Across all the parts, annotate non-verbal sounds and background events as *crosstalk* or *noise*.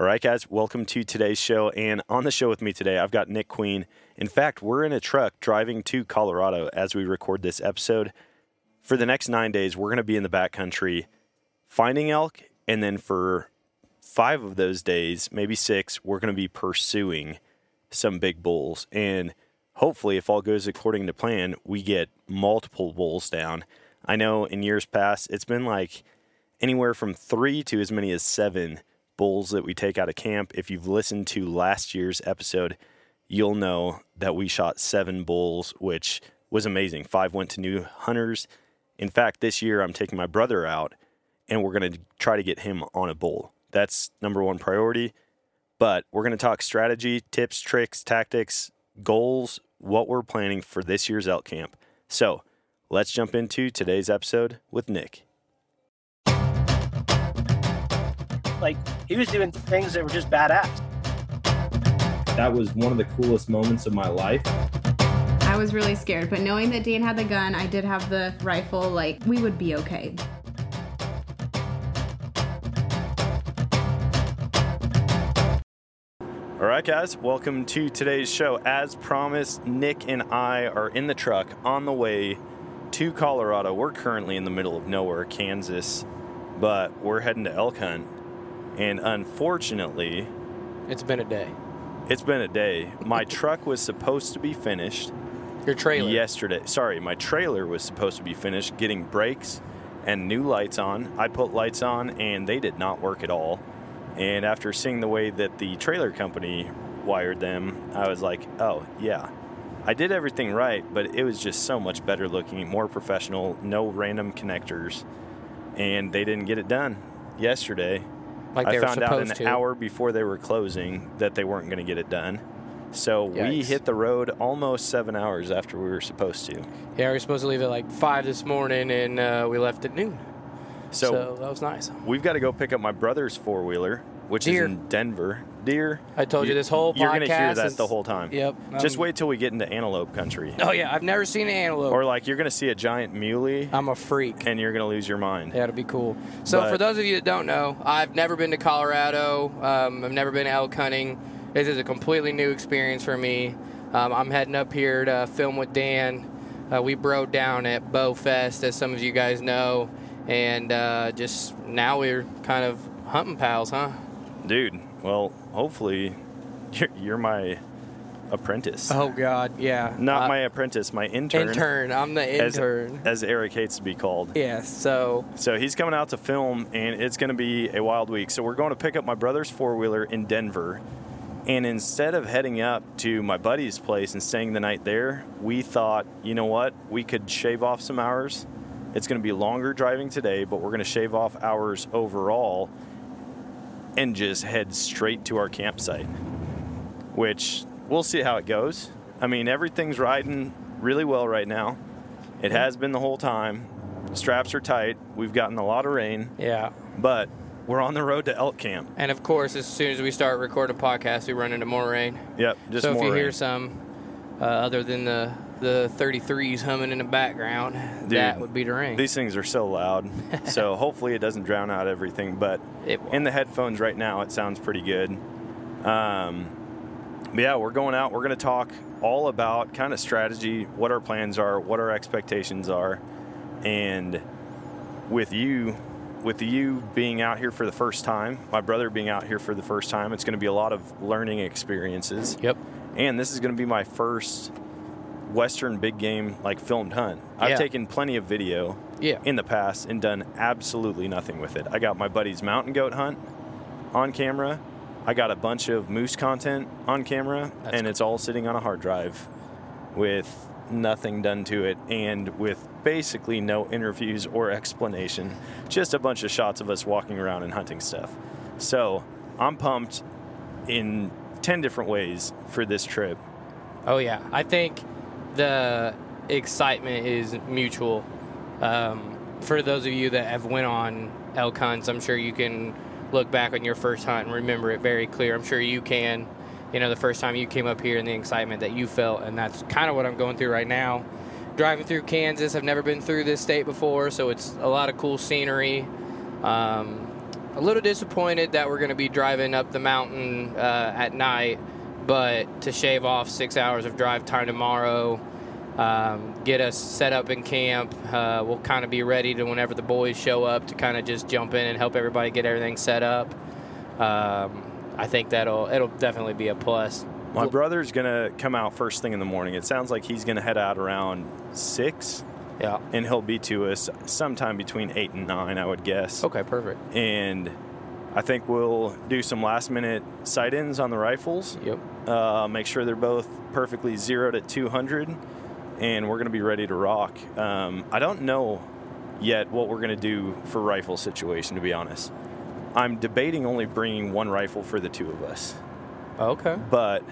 All right, guys, welcome to today's show. And on the show with me today, I've got Nick Queen. In fact, we're in a truck driving to Colorado as we record this episode. For the next nine days, we're going to be in the backcountry finding elk. And then for five of those days, maybe six, we're going to be pursuing some big bulls. And hopefully, if all goes according to plan, we get multiple bulls down. I know in years past, it's been like anywhere from three to as many as seven bulls that we take out of camp. If you've listened to last year's episode, you'll know that we shot seven bulls, which was amazing. Five went to new hunters. In fact, this year I'm taking my brother out and we're going to try to get him on a bull. That's number one priority. But we're going to talk strategy, tips, tricks, tactics, goals, what we're planning for this year's elk camp. So let's jump into today's episode with Nick. Like he was doing things that were just badass. That was one of the coolest moments of my life. I was really scared, but knowing that Dan had the gun, I did have the rifle, like we would be okay. All right, guys, welcome to today's show. As promised, Nick and I are in the truck on the way to Colorado. We're currently in the middle of nowhere, Kansas, but we're heading to elk hunt. And unfortunately, It's been a day. it's been a day. My truck was supposed to be finished Your trailer. yesterday. Sorry, my trailer was supposed to be finished getting brakes and new lights on. I put lights on and they did not work at all. And after seeing the way that the trailer company wired them, I was like, oh, yeah. I did everything right, but it was just so much better looking, more professional, no random connectors. And they didn't get it done yesterday. Like I they were found out an to. hour before they were closing that they weren't going to get it done. So we hit the road almost seven hours after we were supposed to. Yeah, we were supposed to leave at like five this morning, and uh, we left at noon. So, So, that was nice. we've got to go pick up my brother's four wheeler, which Deer. is in Denver. Deer. I told you this whole You're gonna hear podcast that is- the whole time. Yep. Just um, wait till we get into antelope country. Oh yeah, I've never seen an antelope. Or like you're gonna see a giant muley I'm a freak. and you're gonna lose your mind. Yeah, it'll be cool. So But- for those of you that don't know, I've never been to Colorado. Um, I've never been elk hunting. This is a completely new experience for me. Um, I'm heading up here to film with Dan. Uh, we broke down at Bowfest, as some of you guys know, and uh, just now we're kind of hunting pals, huh? Dude, well, hopefully *laughs* you're, you're my apprentice. Oh God, yeah. Not Uh, my apprentice, my intern. intern. I'm the As, intern. as Eric hates to be called. Yeah. So So he's coming out to film, and it's going to be a wild week. So we're going to pick up my brother's four wheeler in Denver. And instead of heading up to my buddy's place and staying the night there, we thought, you know what? We could shave off some hours. It's going to be longer driving today, but we're going to shave off hours overall and just head straight to our campsite, which we'll see how it goes. I mean, everything's riding really well right now. It has been the whole time. Straps are tight. We've gotten a lot of rain, yeah. but we're on the road to elk camp. And of course, as soon as we start recording a podcast, we run into more rain. Yep, just so if you rain. hear some, uh, other than the the 33s humming in the background, that would be the ring. These things are so loud, *laughs* so hopefully it doesn't drown out everything. But It in the headphones right now, it sounds pretty good. Um, but yeah, we're going out. We're going to talk all about kind of strategy, what our plans are, what our expectations are, and with you, with you being out here for the first time, my brother being out here for the first time, it's going to be a lot of learning experiences. Yep. And this is going to be my first Western big game like filmed hunt. I've Yeah. taken plenty of video Yeah. in the past and done absolutely nothing with it. I got my buddy's mountain goat hunt on camera. I got a bunch of moose content on camera, That's and it's all sitting on a hard drive with nothing done to it and with basically no interviews or explanation. Just a bunch of shots of us walking around and hunting stuff. So I'm pumped in 10 different ways for this trip. Oh yeah. I think the excitement is mutual. Um, for those of you that have went on elk hunts, I'm sure you can look back on your first hunt and remember it very clear. I'm sure you can. You know, the first time you came up here and the excitement that you felt, and that's kind of what I'm going through right now. Driving through Kansas, I've never been through this state before, so it's a lot of cool scenery, um, a little disappointed that we're going to be driving up the mountain uh, at night, but to shave off six hours of drive time tomorrow, um, get us set up in camp. Uh, we'll kind of be ready to whenever the boys show up to kind of just jump in and help everybody get everything set up. Um, I think that'll it'll definitely be a plus. My brother's gonna come out first thing in the morning. It sounds like he's gonna head out around six, Yeah. and he'll be to us sometime between eight and nine, I would guess. Okay. Perfect. And I think we'll do some last minute sight ins on the rifles. Yep. Uh, make sure they're both perfectly zeroed at 200, and we're gonna be ready to rock. Um, I don't know yet what we're gonna do for rifle situation, to be honest. I'm debating only bringing one rifle for the two of us, Okay. but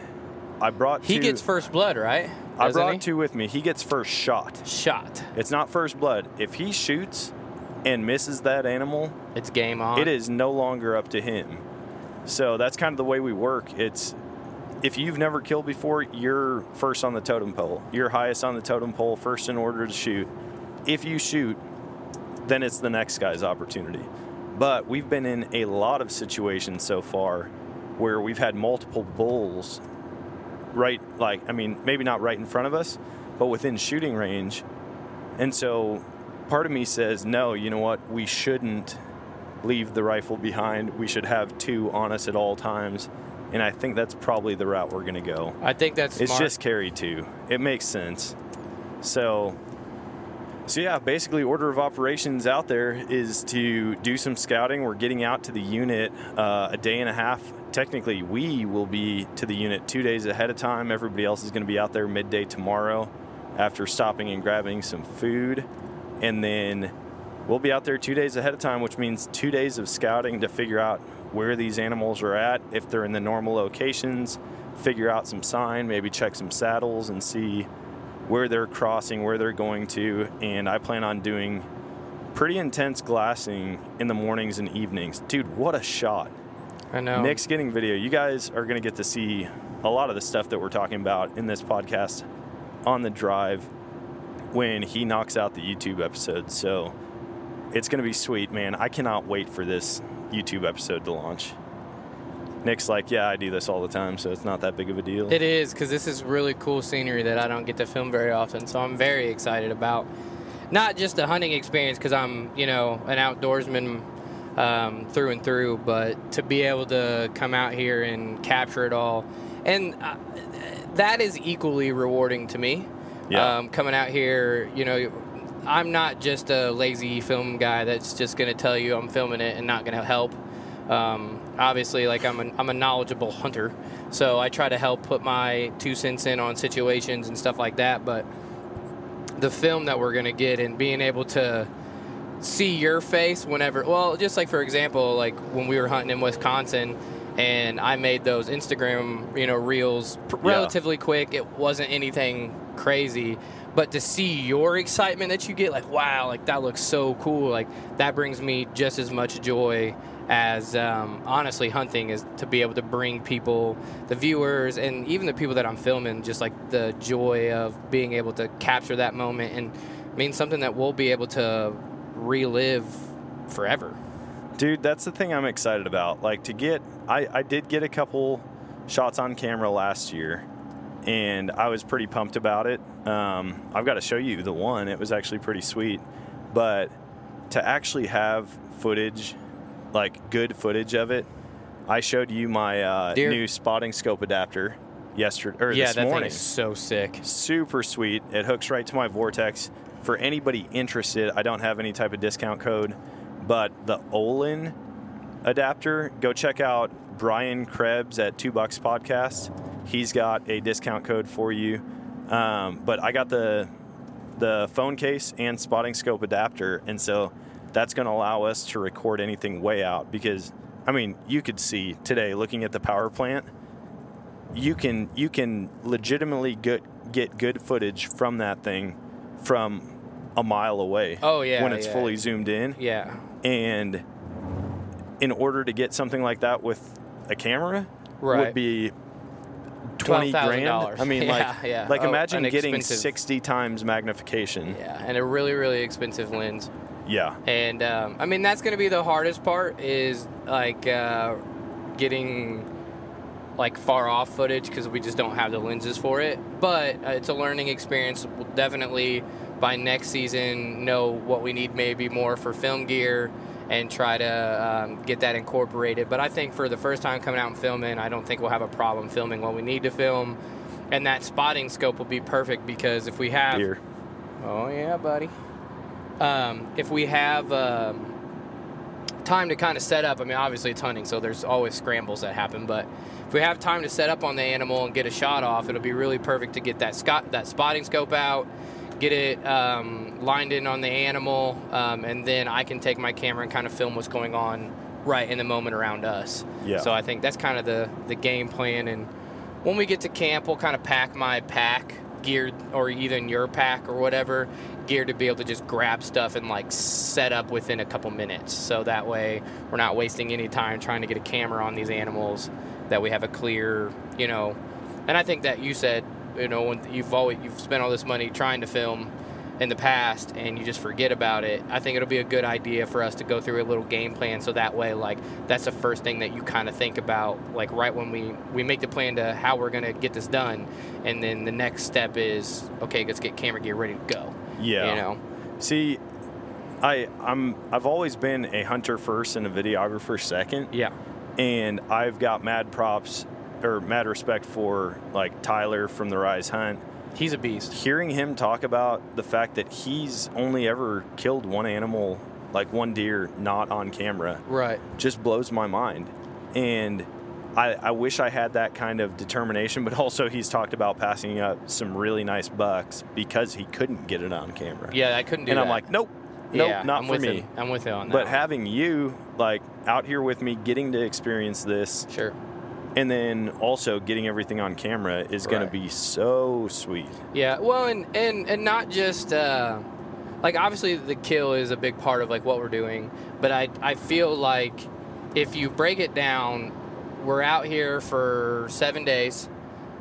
I brought He two, gets first blood, right? I Doesn't brought he? two with me. He gets first shot. shot. It's not first blood. If he shoots and misses that animal, It's game on. it is no longer up to him. So that's kind of the way we work. It's if you've never killed before, you're first on the totem pole. You're highest on the totem pole, first in order to shoot. If you shoot, then it's the next guy's opportunity. But we've been in a lot of situations so far where we've had multiple bulls right like I mean maybe not right in front of us, but within shooting range. And so part of me says, no, you know what? We shouldn't leave the rifle behind. We should have two on us at all times. And I think that's probably the route we're going to go. I think that's It's smart. just carry two. It makes sense. So, so yeah, basically, order of operations out there is to do some scouting. We're getting out to the unit uh, a day and a half. Technically, we will be to the unit two days ahead of time. Everybody else is going to be out there midday tomorrow after stopping and grabbing some food. And then we'll be out there two days ahead of time, which means two days of scouting to figure out where these animals are at, if they're in the normal locations, figure out some sign, maybe check some saddles and see where they're crossing, where they're going to. And I plan on doing pretty intense glassing in the mornings and evenings. Dude, what a shot. I know. Nick's getting video. You guys are going to get to see a lot of the stuff that we're talking about in this podcast on the drive when he knocks out the YouTube episode. So it's going to be sweet, man. I cannot wait for this YouTube episode to launch. Nick's like, yeah, I do this all the time, so it's not that big of a deal. It is because this is really cool scenery that I don't get to film very often. So I'm very excited about not just the hunting experience because I'm, you know, an outdoorsman um, through and through, but to be able to come out here and capture it all, and uh, that is equally rewarding to me. Yeah. Um, coming out here, you know, I'm not just a lazy film guy that's just going to tell you I'm filming it and not going to help. Um, obviously, like I'm a, I'm a knowledgeable hunter, so I try to help put my two cents in on situations and stuff like that. But the film that we're gonna get and being able to see your face whenever, well, just like for example, like when we were hunting in Wisconsin. And I made those Instagram, you know, reels pr- Yeah. relatively quick. It wasn't anything crazy, but to see your excitement that you get, like, wow, like that looks so cool. Like that brings me just as much joy as um, honestly hunting is to be able to bring people, the viewers, and even the people that I'm filming, just like the joy of being able to capture that moment and mean something that we'll be able to relive forever. Dude, that's the thing I'm excited about. Like to get, I, I did get a couple shots on camera last year, and I was pretty pumped about it. Um, I've got to show you the one. It was actually pretty sweet, but to actually have footage, like good footage of it, I showed you my uh, new spotting scope adapter yesterday or yeah, this that thing morning is so sick. super sweet. It hooks right to my Vortex. For anybody interested, I don't have any type of discount code, but the Olin adapter, go check out Brian Krebs at Two Bucks Podcast. He's got a discount code for you. Um, but I got the the phone case and spotting scope adapter, and so that's going to allow us to record anything way out because I mean you could see today looking at the power plant you can you can legitimately get get good footage from that thing from a mile away. Oh, yeah, when it's yeah. fully zoomed in. Yeah. And in order to get something like that with a camera Right. would be twenty grand. I mean, *laughs* Yeah, like yeah. like Oh, imagine getting sixty times magnification. Yeah, and a really, really expensive lens. Yeah. And um, I mean, that's going to be the hardest part is like uh, getting like far off footage because we just don't have the lenses for it. But uh, it's a learning experience. We'll definitely by next season know what we need maybe more for film gear and try to um, get that incorporated. But I think for the first time coming out and filming, I don't think we'll have a problem filming what we need to film. And that spotting scope will be perfect because if we have Deer. Oh yeah, buddy. Um, if we have um, time to kind of set up, I mean, obviously it's hunting, so there's always scrambles that happen. But if we have time to set up on the animal and get a shot off, it'll be really perfect to get that scot- that spotting scope out, get it um, lined in on the animal, um, and then I can take my camera and kind of film what's going on right in the moment around us. Yeah. So I think that's kind of the the game plan. And when we get to camp, we'll kind of pack my pack geared, or even your pack or whatever, geared to be able to just grab stuff and like set up within a couple minutes. So that way we're not wasting any time trying to get a camera on these animals. That we have a clear, you know. And I think that you said, you know, when you've always you've spent all this money trying to film in the past and you just forget about it, I think it'll be a good idea for us to go through a little game plan so that way like that's the first thing that you kind of think about like right when we we make the plan to how we're going to get this done and then the next step is okay, let's get camera gear ready to go. Yeah. You know. See, I I'm I've always been a hunter first and a videographer second, Yeah. and I've got mad props or mad respect for like Tyler from the Rise Hunt. He's a beast. Hearing him talk about the fact that he's only ever killed one animal, like one deer, not on camera, Right. just blows my mind. And I, I wish I had that kind of determination, but *laughs* also he's talked about passing up some really nice bucks because he couldn't get it on camera. Yeah, I couldn't do it. and that. I'm like, nope, nope, yeah, not I'm for me. I'm with you on that. But having you like out here with me, getting to experience this, sure. And then also getting everything on camera is going to be so sweet. Yeah, well, and and and not just uh, like obviously the kill is a big part of like what we're doing, but I I feel like if you break it down, we're out here for seven days.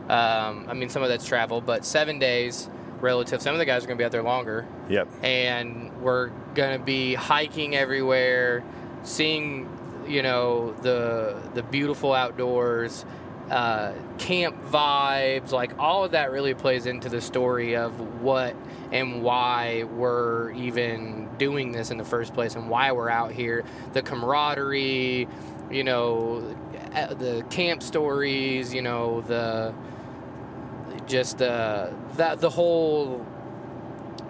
Um, I mean, some of that's travel, but seven days relative. Some of the guys are gonna be out there longer, Yep. and we're gonna be hiking everywhere, seeing you know the the beautiful outdoors, uh, camp vibes, like all of that really plays into the story of what and why we're even doing this in the first place and why we're out here. The camaraderie, you know, uh, the camp stories, you know, the just uh, that the whole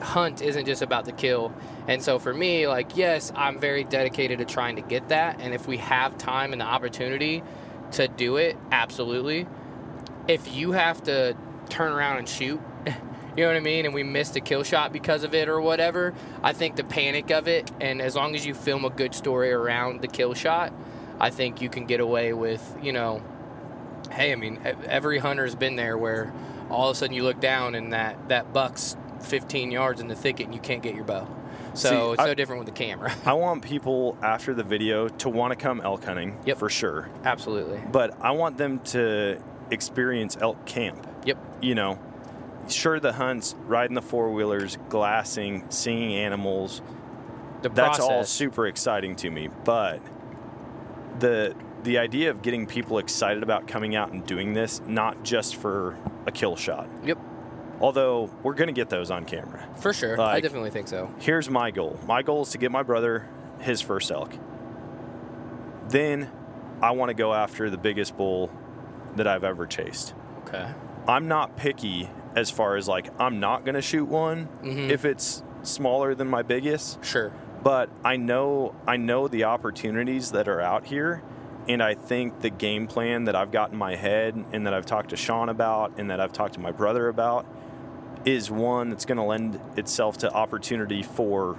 hunt isn't just about the kill. And so for me, like, yes, I'm very dedicated to trying to get that. And if we have time and the opportunity to do it, absolutely. If you have to turn around and shoot, *laughs* you know what I mean, and we missed a kill shot because of it or whatever, I think the panic of it, and as long as you film a good story around the kill shot, I think you can get away with, you know, hey, I mean, every hunter's been there where all of a sudden you look down and that, that buck's 15 yards in the thicket and you can't get your bow. So See, it's I- no different with the camera. I *laughs* want people after the video to want to come elk hunting Yep. for sure, Absolutely. but I want them to experience elk camp. Yep. You know, sure the hunts, riding the four wheelers, glassing, seeing animals, The that's all super exciting to me but the the idea of getting people excited about coming out and doing this not just for a kill shot Yep. Although we're going to get those on camera For sure. I definitely think so. here's my goal my goal is to get my brother his first elk then i want to go after the biggest bull that i've ever chased Okay. i'm not picky as far as like i'm not going to shoot one Mhm. if it's smaller than my biggest Sure. but I know I know the opportunities that are out here and I think the game plan that I've got in my head and that I've talked to Sean about and that I've talked to my brother about is one that's going to lend itself to opportunity for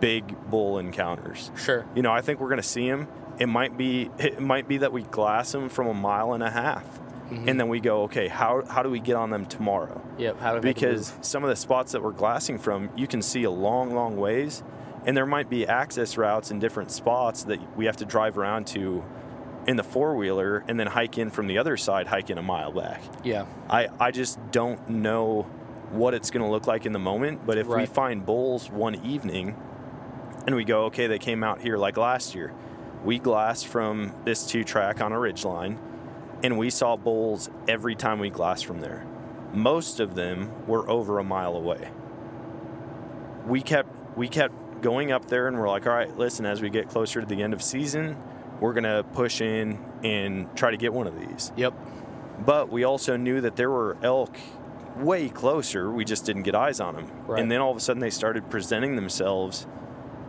big bull encounters. Sure. You know, I think we're going to see them. It might be it might be that we glass them from a mile and a half. Mhm. And then we go, okay, how, how do we get on them tomorrow? Yep. How make because some of the spots that we're glassing from, you can see a long, long ways, and there might be access routes in different spots that we have to drive around to in the four wheeler and then hike in from the other side, hike in a mile back. Yeah. I, I just don't know what it's going to look like in the moment, but if we find bulls one evening and we go, okay, they came out here like last year. We glassed from this two track on a ridge line, and we saw bulls every time we glassed from there. Most of them were over a mile away. We kept we kept going up there, and we're like, all right, listen, as we get closer to the end of season, we're gonna push in and try to get one of these. Yep. But we also knew that there were elk way closer. We just didn't get eyes on them. Right. And then all of a sudden they started presenting themselves,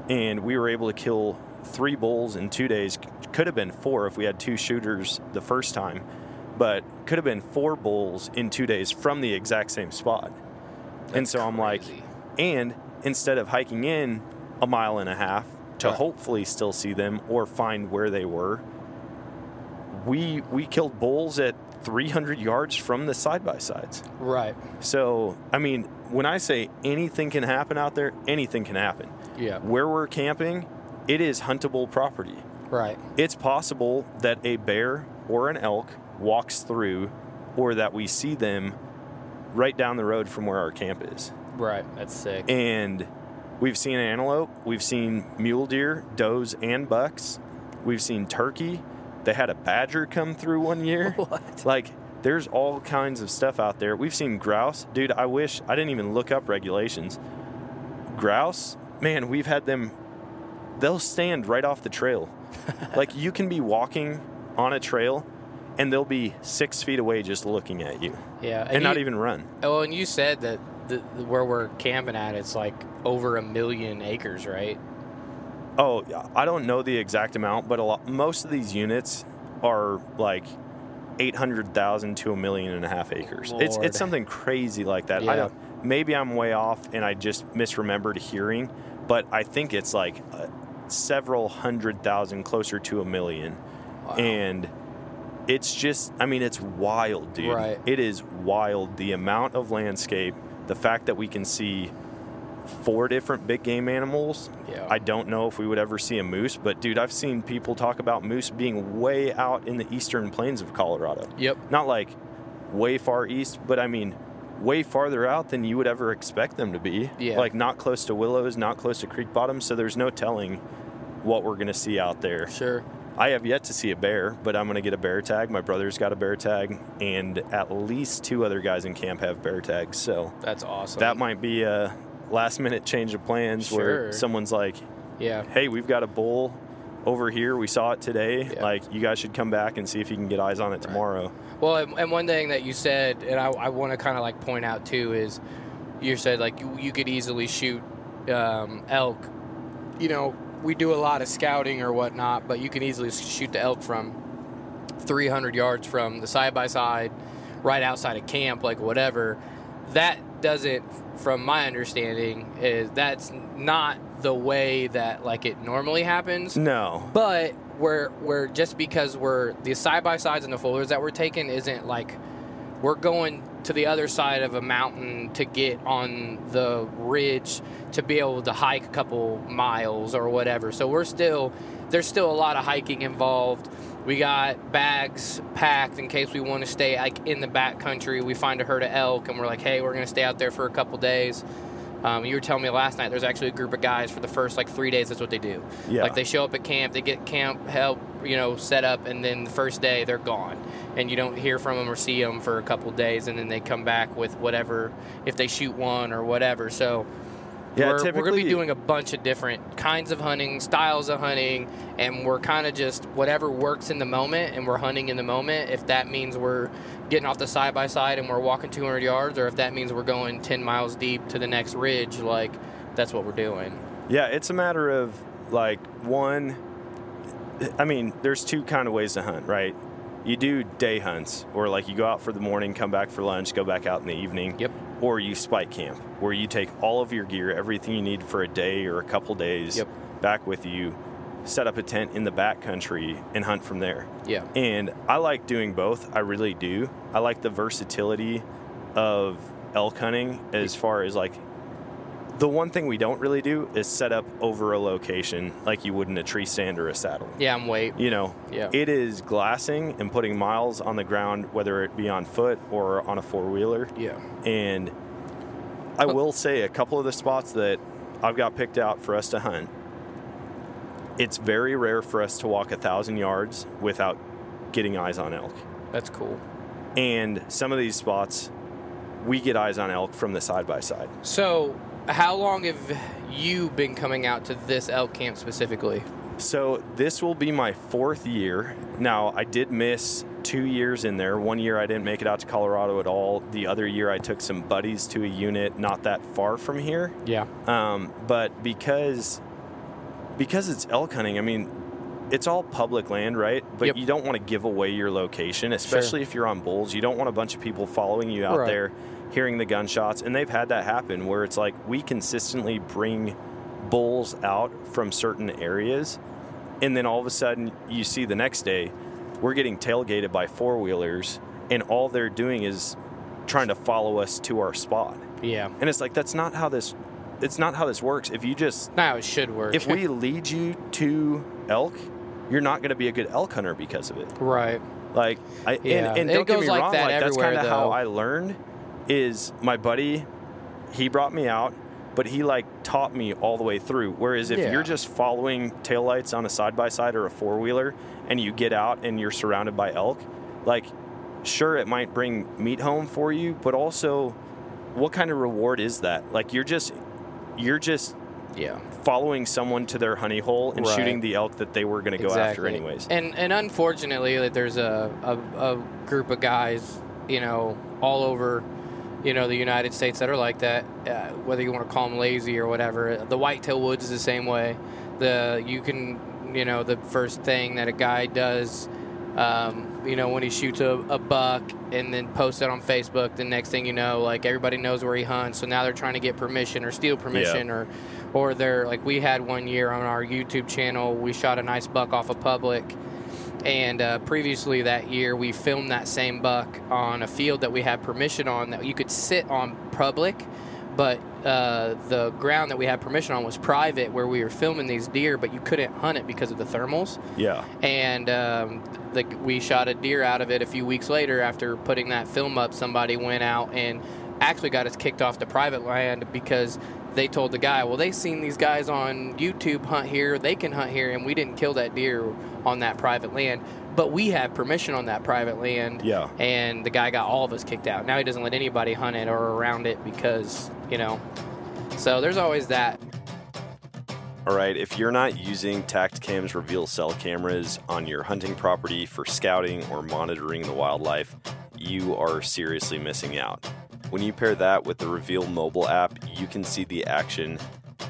and we were able to kill three bulls in two days. Could have been four if we had two shooters the first time, but could have been four bulls in two days from the exact same spot. and That's so I'm like, and instead of hiking in a mile and a half to Right. hopefully still see them or find where they were, we we killed bulls at 300 yards from the side by sides. Right. So I mean, when I say anything can happen out there, anything can happen. Yeah. Where we're camping, it is huntable property. Right. It's possible that a bear or an elk walks through, or that we see them right down the road from where our camp is. Right. That's sick. And we've seen antelope, we've seen mule deer, does and bucks. We've seen turkey. They had a badger come through one year. *laughs* What? Like there's all kinds of stuff out there. We've seen grouse. Dude, I wish I didn't even look up regulations. Grouse, man, we've had them they'll stand right off the trail. *laughs* like you can be walking on a trail and they'll be six feet away just looking at you yeah. and, not you- even run. Oh, and you said that the, where we're camping at, it's like over a million acres, right? Oh, I don't know the exact amount, but a lot, most of these units are like 800,000 to a million and a half acres. It's Lord. it's something crazy like that. I don't maybe I'm way off and I just misremembered hearing, but I think it's like uh, several hundred thousand closer to a million. Wow. And it's just I mean it's wild, dude. Right. It is wild the amount of landscape, the fact that we can see four different big game animals Yeah. I don't know if we would ever see a moose, but dude, I've seen people talk about moose being way out in the eastern plains of Colorado. Yep. Not like way far east, but I mean way farther out than you would ever expect them to be. Yeah. Like not close to willows, not close to creek bottoms, so there's no telling what we're going to see out there. Sure. I have yet to see a bear, but I'm going to get a bear tag. My brother's got a bear tag, and at least two other guys in camp have bear tags. So That's awesome. that might be a last minute change of plans where someone's like, Yeah. hey, we've got a bull over here. We saw it today. Yeah. Like, you guys should come back and see if you can get eyes on it tomorrow. Well, and, and one thing that you said, and I, I want to kind of like point out too, is you said like you, you could easily shoot um, elk. You know, we do a lot of scouting or whatnot, but you can easily shoot the elk from 300 yards from the side by side, right outside of camp, like whatever. That doesn't, from my understanding, is that's not the way that like it normally happens. No. But we're we're just because we're the side by sides and the folders that we're taking isn't like we're going to the other side of a mountain to get on the ridge to be able to hike a couple miles or whatever. So we're still there's still a lot of hiking involved. We got bags packed in case we want to stay like in the back country. We find a herd of elk and we're like, hey, we're gonna stay out there for a couple days. Um, you were telling me last night there's actually a group of guys for the first like three days. That's what they do. Yeah. Like they show up at camp, they get camp help, you know, set up, and then the first day they're gone, and you don't hear from them or see them for a couple days, and then they come back with whatever if they shoot one or whatever. So Yeah, we're, we're going to be doing a bunch of different kinds of hunting, styles of hunting, and we're kind of just whatever works in the moment, and we're hunting in the moment. If that means we're getting off the side by side and we're walking 200 yards, or if that means we're going 10 miles deep to the next ridge, like that's what we're doing. Yeah, it's a matter of like one. I mean, there's two kind of ways to hunt, right? You do day hunts, or like you go out for the morning, come back for lunch, go back out in the evening. Yep. Or you spike camp, where you take all of your gear, everything you need for a day or a couple days, Yep. back with you, set up a tent in the back country, and hunt from there. Yeah. And I like doing both. I really do. I like the versatility of elk hunting as far as like the one thing we don't really do is set up over a location like you would in a tree stand or a saddle. Yeah, I'm wait. You know, Yeah. it is glassing and putting miles on the ground, whether it be on foot or on a four wheeler. Yeah. And I will say a couple of the spots that I've got picked out for us to hunt it's very rare for us to walk a thousand yards without getting eyes on elk. That's cool. And some of these spots, we get eyes on elk from the side by side. So, how long have you been coming out to this elk camp specifically? So this will be my fourth year. Now I did miss two years in there. One year I didn't make it out to Colorado at all. The other year I took some buddies to a unit not that far from here. Yeah. Um, but because because it's elk hunting, I mean, it's all public land, right? But Yep. you don't want to give away your location, especially if you're on bulls. You don't want a bunch of people following you out Right. there, hearing the gunshots. And they've had that happen where it's like we consistently bring bulls out from certain areas, and then all of a sudden you see the next day we're getting tailgated by four wheelers, and all they're doing is trying to follow us to our spot. Yeah. And it's like that's not how this it's not how this works. If you just Now it should work. if we *laughs* lead you to elk, you're not going to be a good elk hunter because of it. right. Like I Yeah. and, and don't get goes me like wrong, that like that's kind of how. I learned is my buddy he brought me out, but he like taught me all the way through. Whereas if Yeah. you're just following taillights on a side by side or a four wheeler and you get out and you're surrounded by elk, like sure it might bring meat home for you, but also what kind of reward is that? Like you're just you're just Yeah. following someone to their honey hole and Right. shooting the elk that they were going to go after anyways. And and unfortunately, like, there's a, a, a group of guys, you know, all over, you know, the United States that are like that. Uh, whether you want to call them lazy or whatever. The whitetail woods is the same way. The you can, you know, the first thing that a guy does. Um, you know, when he shoots a, a buck and then posts it on Facebook, the next thing you know, like everybody knows where he hunts. So now they're trying to get permission or steal permission or, or they're like we had one year on our YouTube channel, we shot a nice buck off of public. And uh, previously that year, we filmed that same buck on a field that we had permission on that you could sit on public, but uh, the ground that we had permission on was private where we were filming these deer, but you couldn't hunt it because of the thermals yeah. and um, the, we shot a deer out of it a few weeks later after putting that film up somebody went out and actually got us kicked off the private land because they told the guy well they've seen these guys on youtube hunt here they can hunt here and we didn't kill that deer on that private land but we have permission on that private land Yeah. and the guy got all of us kicked out now he doesn't let anybody hunt it or around it because you know so there's always that All right, if you're not using Tactacam's reveal cell cameras on your hunting property for scouting or monitoring the wildlife, you are seriously missing out. When you pair that with the Reveal mobile app, you can see the action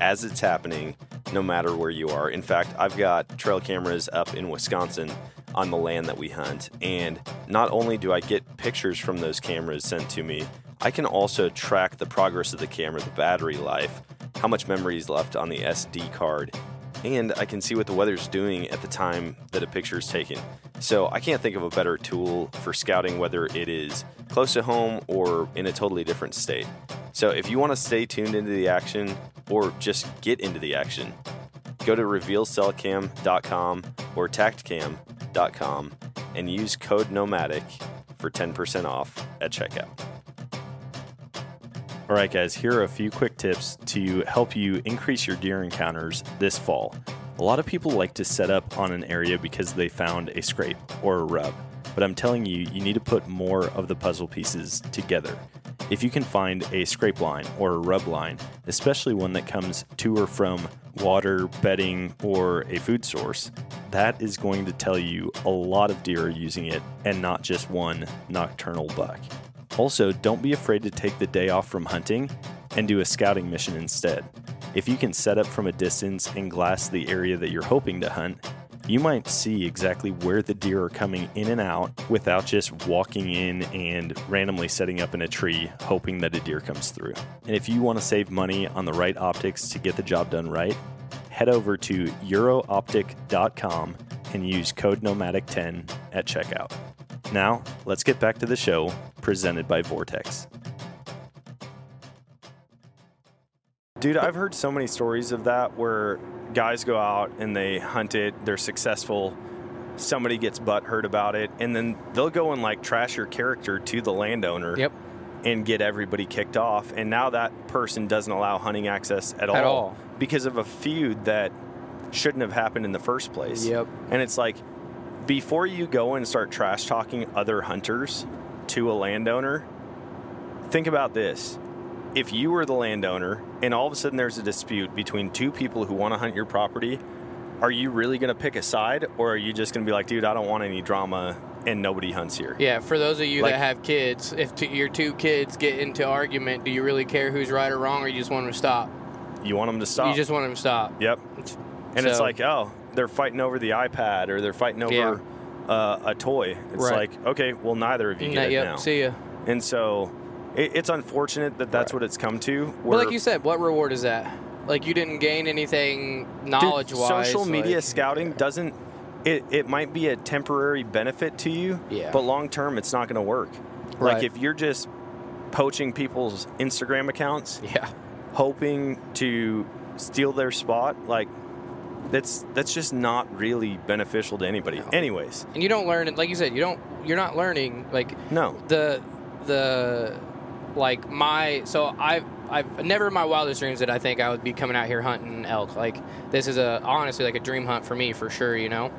as it's happening no matter where you are. In fact, I've got trail cameras up in Wisconsin on the land that we hunt, and not only do I get pictures from those cameras sent to me, I can also track the progress of the camera, the battery life, how much memory is left on the SD card, and I can see what the weather's doing at the time that a picture is taken. So I can't think of a better tool for scouting whether it is close to home or in a totally different state. So if you want to stay tuned into the action or just get into the action, go to revealcellcam.com or tactacam.com and use code nomadic for 10% off at checkout. All right, guys, here are a few quick tips to help you increase your deer encounters this fall. A lot of people like to set up on an area because they found a scrape or a rub, but I'm telling you, you need to put more of the puzzle pieces together. If you can find a scrape line or a rub line, especially one that comes to or from water, bedding, or a food source, that is going to tell you a lot of deer are using it and not just one nocturnal buck. Also, don't be afraid to take the day off from hunting and do a scouting mission instead. If you can set up from a distance and glass the area that you're hoping to hunt, you might see exactly where the deer are coming in and out without just walking in and randomly setting up in a tree hoping that a deer comes through. And if you want to save money on the right optics to get the job done right, head over to eurooptic.com and use code nomadic10 at checkout. Now, let's get back to the show presented by Vortex. Dude, I've heard so many stories of that where guys go out and they hunt it, they're successful, somebody gets butt hurt about it, and then they'll go and like trash your character to the landowner yep and get everybody kicked off. And now that person doesn't allow hunting access at, At all. because of a feud that shouldn't have happened in the first place. Yep. And it's like, before you go and start trash talking other hunters to a landowner, think about this. If you were the landowner and all of a sudden there's a dispute between two people who want to hunt your property, are you really going to pick a side or are you just going to be like, dude, I don't want any drama and nobody hunts here? Yeah, for those of you Like- that have kids, if t- your two kids get into argument, do you really care who's right or wrong, or you just want them to stop? You want them to stop. You just want them to stop. Yep. And it's like, oh, they're fighting over the iPad or they're fighting over Yeah. uh, a toy. It's Right. like, okay, well, neither of you get it yep, now. see ya. And so it, it's unfortunate that that's Right. what it's come to. But like you said, what reward is that? Like you didn't gain anything knowledge wise. social media scouting doesn't. It, it might be a temporary benefit to you, Yeah. but long term, it's not going to work. Right. Like if you're just poaching people's Instagram accounts, Yeah. hoping to steal their spot, like that's that's just not really beneficial to anybody. No. Anyways, And you don't learn it like you said, you don't you're not learning like no, the the like my so I've I've never in my wildest dreams that I think I would be coming out here hunting elk. Like this is a honestly like a dream hunt for me for sure, you know.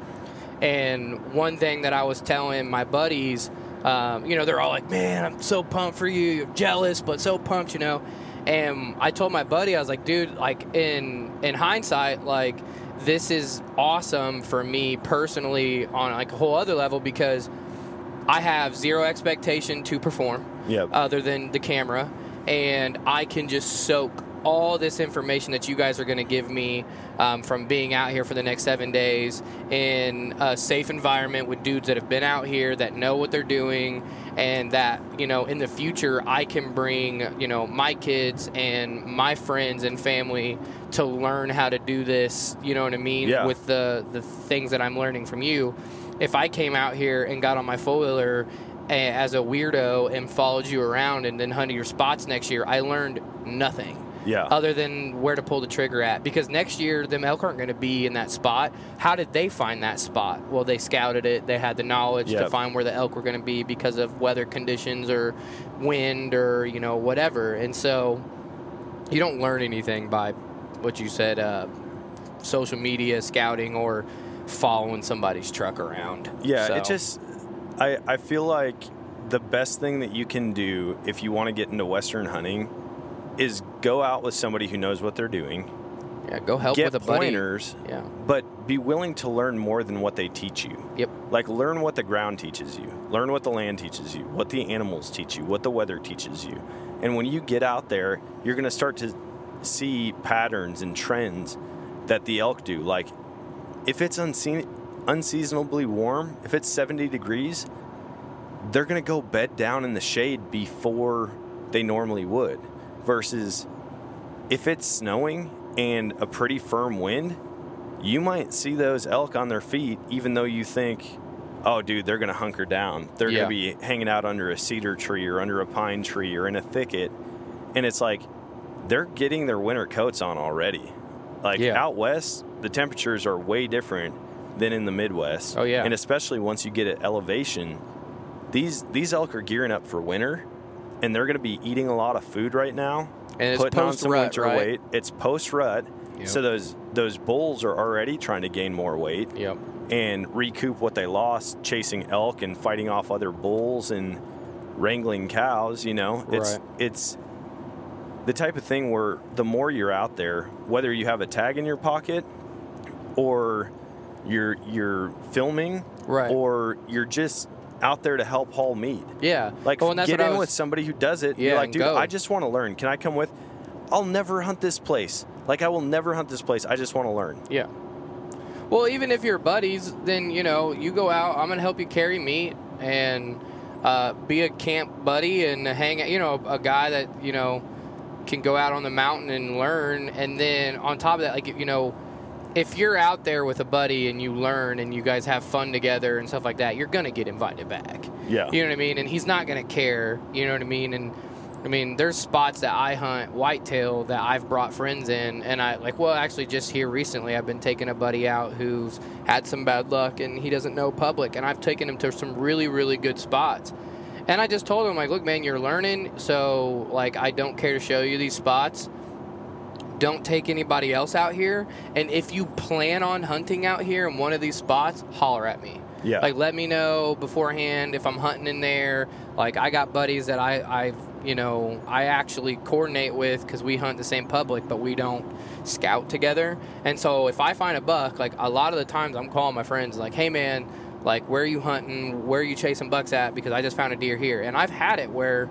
And one thing that I was telling my buddies, um, you know, they're all like, "Man, I'm so pumped for you. You're jealous, but so pumped," you know. And I told my buddy, I was like, "Dude, like in in hindsight, like this is awesome for me personally on like a whole other level because." I have zero expectation to perform yeah, other than the camera, and I can just soak all this information that you guys are going to give me um, from being out here for the next seven days in a safe environment with dudes that have been out here that know what they're doing and that you know in the future i can bring you know my kids and my friends and family to learn how to do this you know what i mean Yeah. with the the things that i'm learning from you if I came out here and got on my four wheeler as a weirdo and followed you around and then hunted your spots next year, I learned nothing yeah, other than where to pull the trigger at. Because next year, them elk aren't going to be in that spot. How did they find that spot? Well, they scouted it. They had the knowledge to find where the elk were going to be because of weather conditions or wind or you know whatever. And so you don't learn anything by what you said, uh, social media scouting or following somebody's truck around. yeah. So, It just, I I feel like the best thing that you can do if you want to get into western hunting is go out with somebody who knows what they're doing. yeah, go help get with a buddy. pointers, Yeah. but be willing to learn more than what they teach you. Yep. Like learn what the ground teaches you, learn what the land teaches you, what the animals teach you, what the weather teaches you. And when you get out there, you're going to start to see patterns and trends that the elk do. Like if it's unseen, unseasonably warm, if it's 70 degrees, they're going to go bed down in the shade before they normally would. Versus if it's snowing and a pretty firm wind, you might see those elk on their feet, even though you think, oh, dude, they're going to hunker down. They're Yeah. going to be hanging out under a cedar tree or under a pine tree or in a thicket. And it's like, they're getting their winter coats on already. Like Yeah. out west, the temperatures are way different than in the Midwest. Oh, yeah. And especially once you get at elevation, these these elk are gearing up for winter and they're going to be eating a lot of food right now And it's putting on some post-rut, winter right? weight. It's post rut, Yep. so those those bulls are already trying to gain more weight Yep. and recoup what they lost chasing elk and fighting off other bulls and wrangling cows. You know, it's Right. it's the type of thing where the more you're out there, whether you have a tag in your pocket or you're you're filming Right. or you're just out there to help haul meat. Yeah. Like well, get in was- with somebody who does it. Yeah, You're like, dude, go. I just want to learn. Can I come with? I'll never hunt this place. Like I will never hunt this place. I just want to learn. Yeah. Well, even if you're buddies, then you know you go out. I'm gonna help you carry meat and uh, be a camp buddy and hang. out. You know, a guy that you know can go out on the mountain and learn. And then on top of that, like you know, if you're out there with a buddy and you learn and you guys have fun together and stuff like that, you're gonna get invited back. Yeah. You know what I mean? And he's not gonna care. You know what I mean? And I mean, there's spots that I hunt whitetail that I've brought friends in, and I like. Well, actually, just here recently, I've been taking a buddy out who's had some bad luck, and he doesn't know public, and I've taken him to some really, really good spots. And I just told him, like, look, man, you're learning, so like, I don't care to show you these spots. Don't take anybody else out here. And if you plan on hunting out here in one of these spots, holler at me. Yeah. Like let me know beforehand if I'm hunting in there. Like I got buddies that I I've you know I actually coordinate with because we hunt the same public, but we don't scout together. And so if I find a buck, like a lot of the times I'm calling my friends like, hey man, like where are you hunting? Where are you chasing bucks at? Because I just found a deer here. And I've had it where,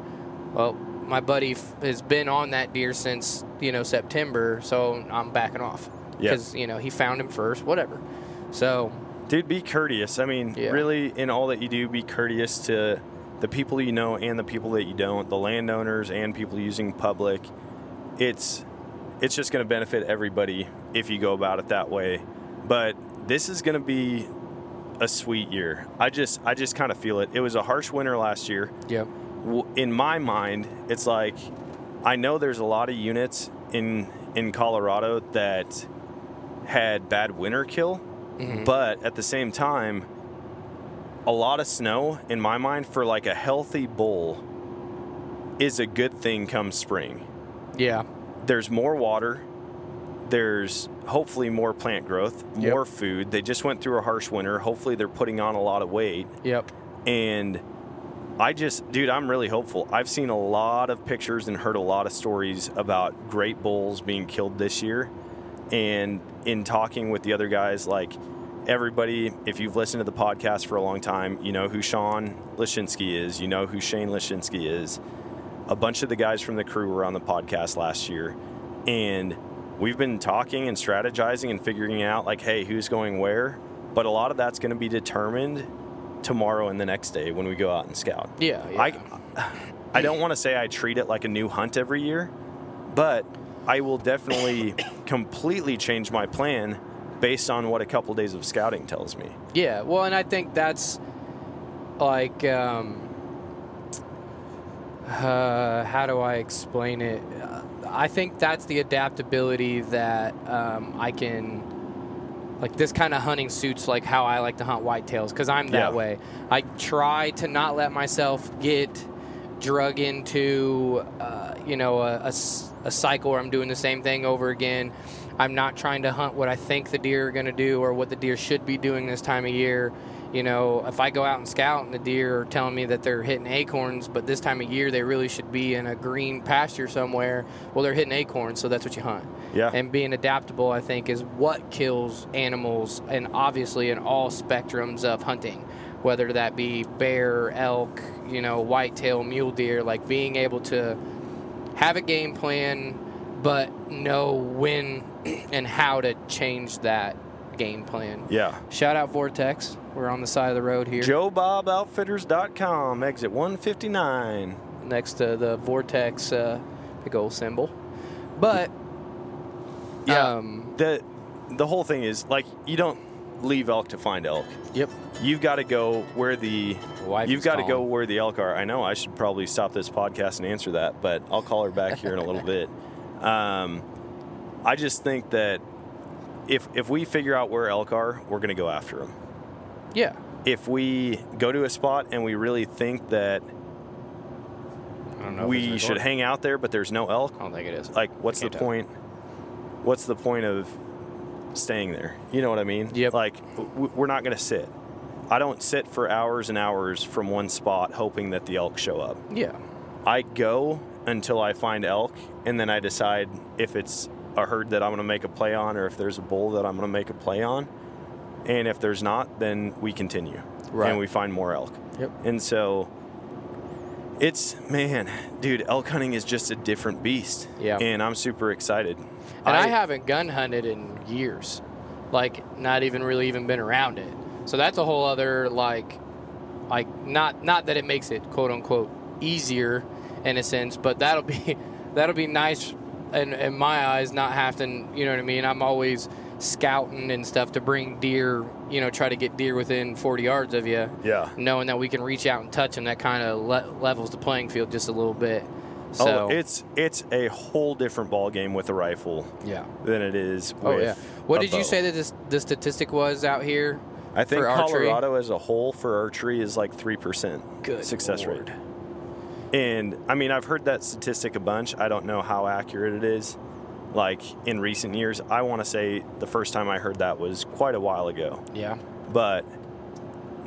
well, my buddy f- has been on that deer since you know September, so I'm backing off because you know he found him first, whatever. So Dude, be courteous. I mean, Yeah. really, in all that you do, be courteous to the people you know and the people that you don't, the landowners and people using public. It's it's just going to benefit everybody if you go about it that way. But this is going to be a sweet year. I just I just kind of feel it. It was a harsh winter last year. w- in my mind, it's like I know there's a lot of units in in Colorado that had bad winter kill, Mhm. but at the same time, a lot of snow in my mind for like a healthy bull is a good thing come spring. yeah, There's more water. There's hopefully more plant growth, Yep. more food. They just went through a harsh winter. Hopefully, they're putting on a lot of weight. yep, And I just, dude, I'm really hopeful. I've seen a lot of pictures and heard a lot of stories about great bulls being killed this year. And in talking with the other guys, like everybody, if you've listened to the podcast for a long time, you know who Sean Lashinsky is, you know who Shane Lashinsky is. A bunch of the guys from the crew were on the podcast last year. And we've been talking and strategizing and figuring out, like, hey, who's going where. But a lot of that's going to be determined tomorrow and the next day when we go out and scout. yeah, yeah. I I don't want to say I treat it like a new hunt every year, but I will definitely *coughs* completely change my plan based on what a couple days of scouting tells me. Yeah, well, and I think that's like, um, uh, how do I explain it? Uh, I think that's the adaptability that um, I can, like, this kind of hunting suits like how I like to hunt whitetails because I'm that Yeah. way. I try to not let myself get drug into, uh, you know, a cycle where I'm doing the same thing over again. I'm not trying to hunt what I think the deer are going to do or what the deer should be doing this time of year. You know, if I go out and scout and the deer are telling me that they're hitting acorns, but this time of year they really should be in a green pasture somewhere, well, they're hitting acorns, so that's what you hunt. Yeah. And being adaptable, I think, is what kills animals, and obviously in all spectrums of hunting, whether that be bear, elk, you know, whitetail, mule deer, like being able to have a game plan, but know when *clears throat* and how to change that game plan. Yeah. Shout out Vortex. We're on the side of the road here, JoeBobOutfitters.com, exit 159. next to the Vortex uh, big old symbol. But Yeah. um, The the whole thing is like you don't leave elk to find elk. yep. You've got to go where the Wife you've got to go where the elk are. I know I should probably stop this podcast and answer that, but I'll call her back here in a little *laughs* bit. Um, I just think that if if we figure out where elk are, we're going to go after them. Yeah. If we go to a spot and we really think that I don't know. we should hang out there, but there's no elk, I don't think it is. like what's the Can't tell. point? What's the point of staying there? You know what I mean? Yep. Like we're not going to sit. I don't sit for hours and hours from one spot hoping that the elk show up. Yeah. I go until I find elk, and then I decide if it's a herd that I'm going to make a play on, or if there's a bull that I'm going to make a play on. And if there's not, then we continue, Right. and we find more elk. Yep. And so, it's man, dude, elk hunting is just a different beast. Yeah. And I'm super excited. And I, haven't gun hunted in years, like not even really even been around it. So that's a whole other like, like not not that it makes it quote unquote easier in a sense, but that'll be *laughs* that'll be nice in, in my eyes not having you know what I mean. I'm always scouting and stuff to bring deer, you know, try to get deer within 40 yards of you. Yeah. Knowing that we can reach out and touch them, that kind of le- levels the playing field just a little bit. Oh, so oh, it's it's a whole different ball game with a rifle yeah. than it is. Oh yeah. What did you say that this, the statistic was out here? I think for archery? Colorado as a whole for archery is like three percent success Lord. rate. And I mean, I've heard that statistic a bunch. I don't know how accurate it is. like in recent years. I want to say the first time I heard that was quite a while ago. Yeah. But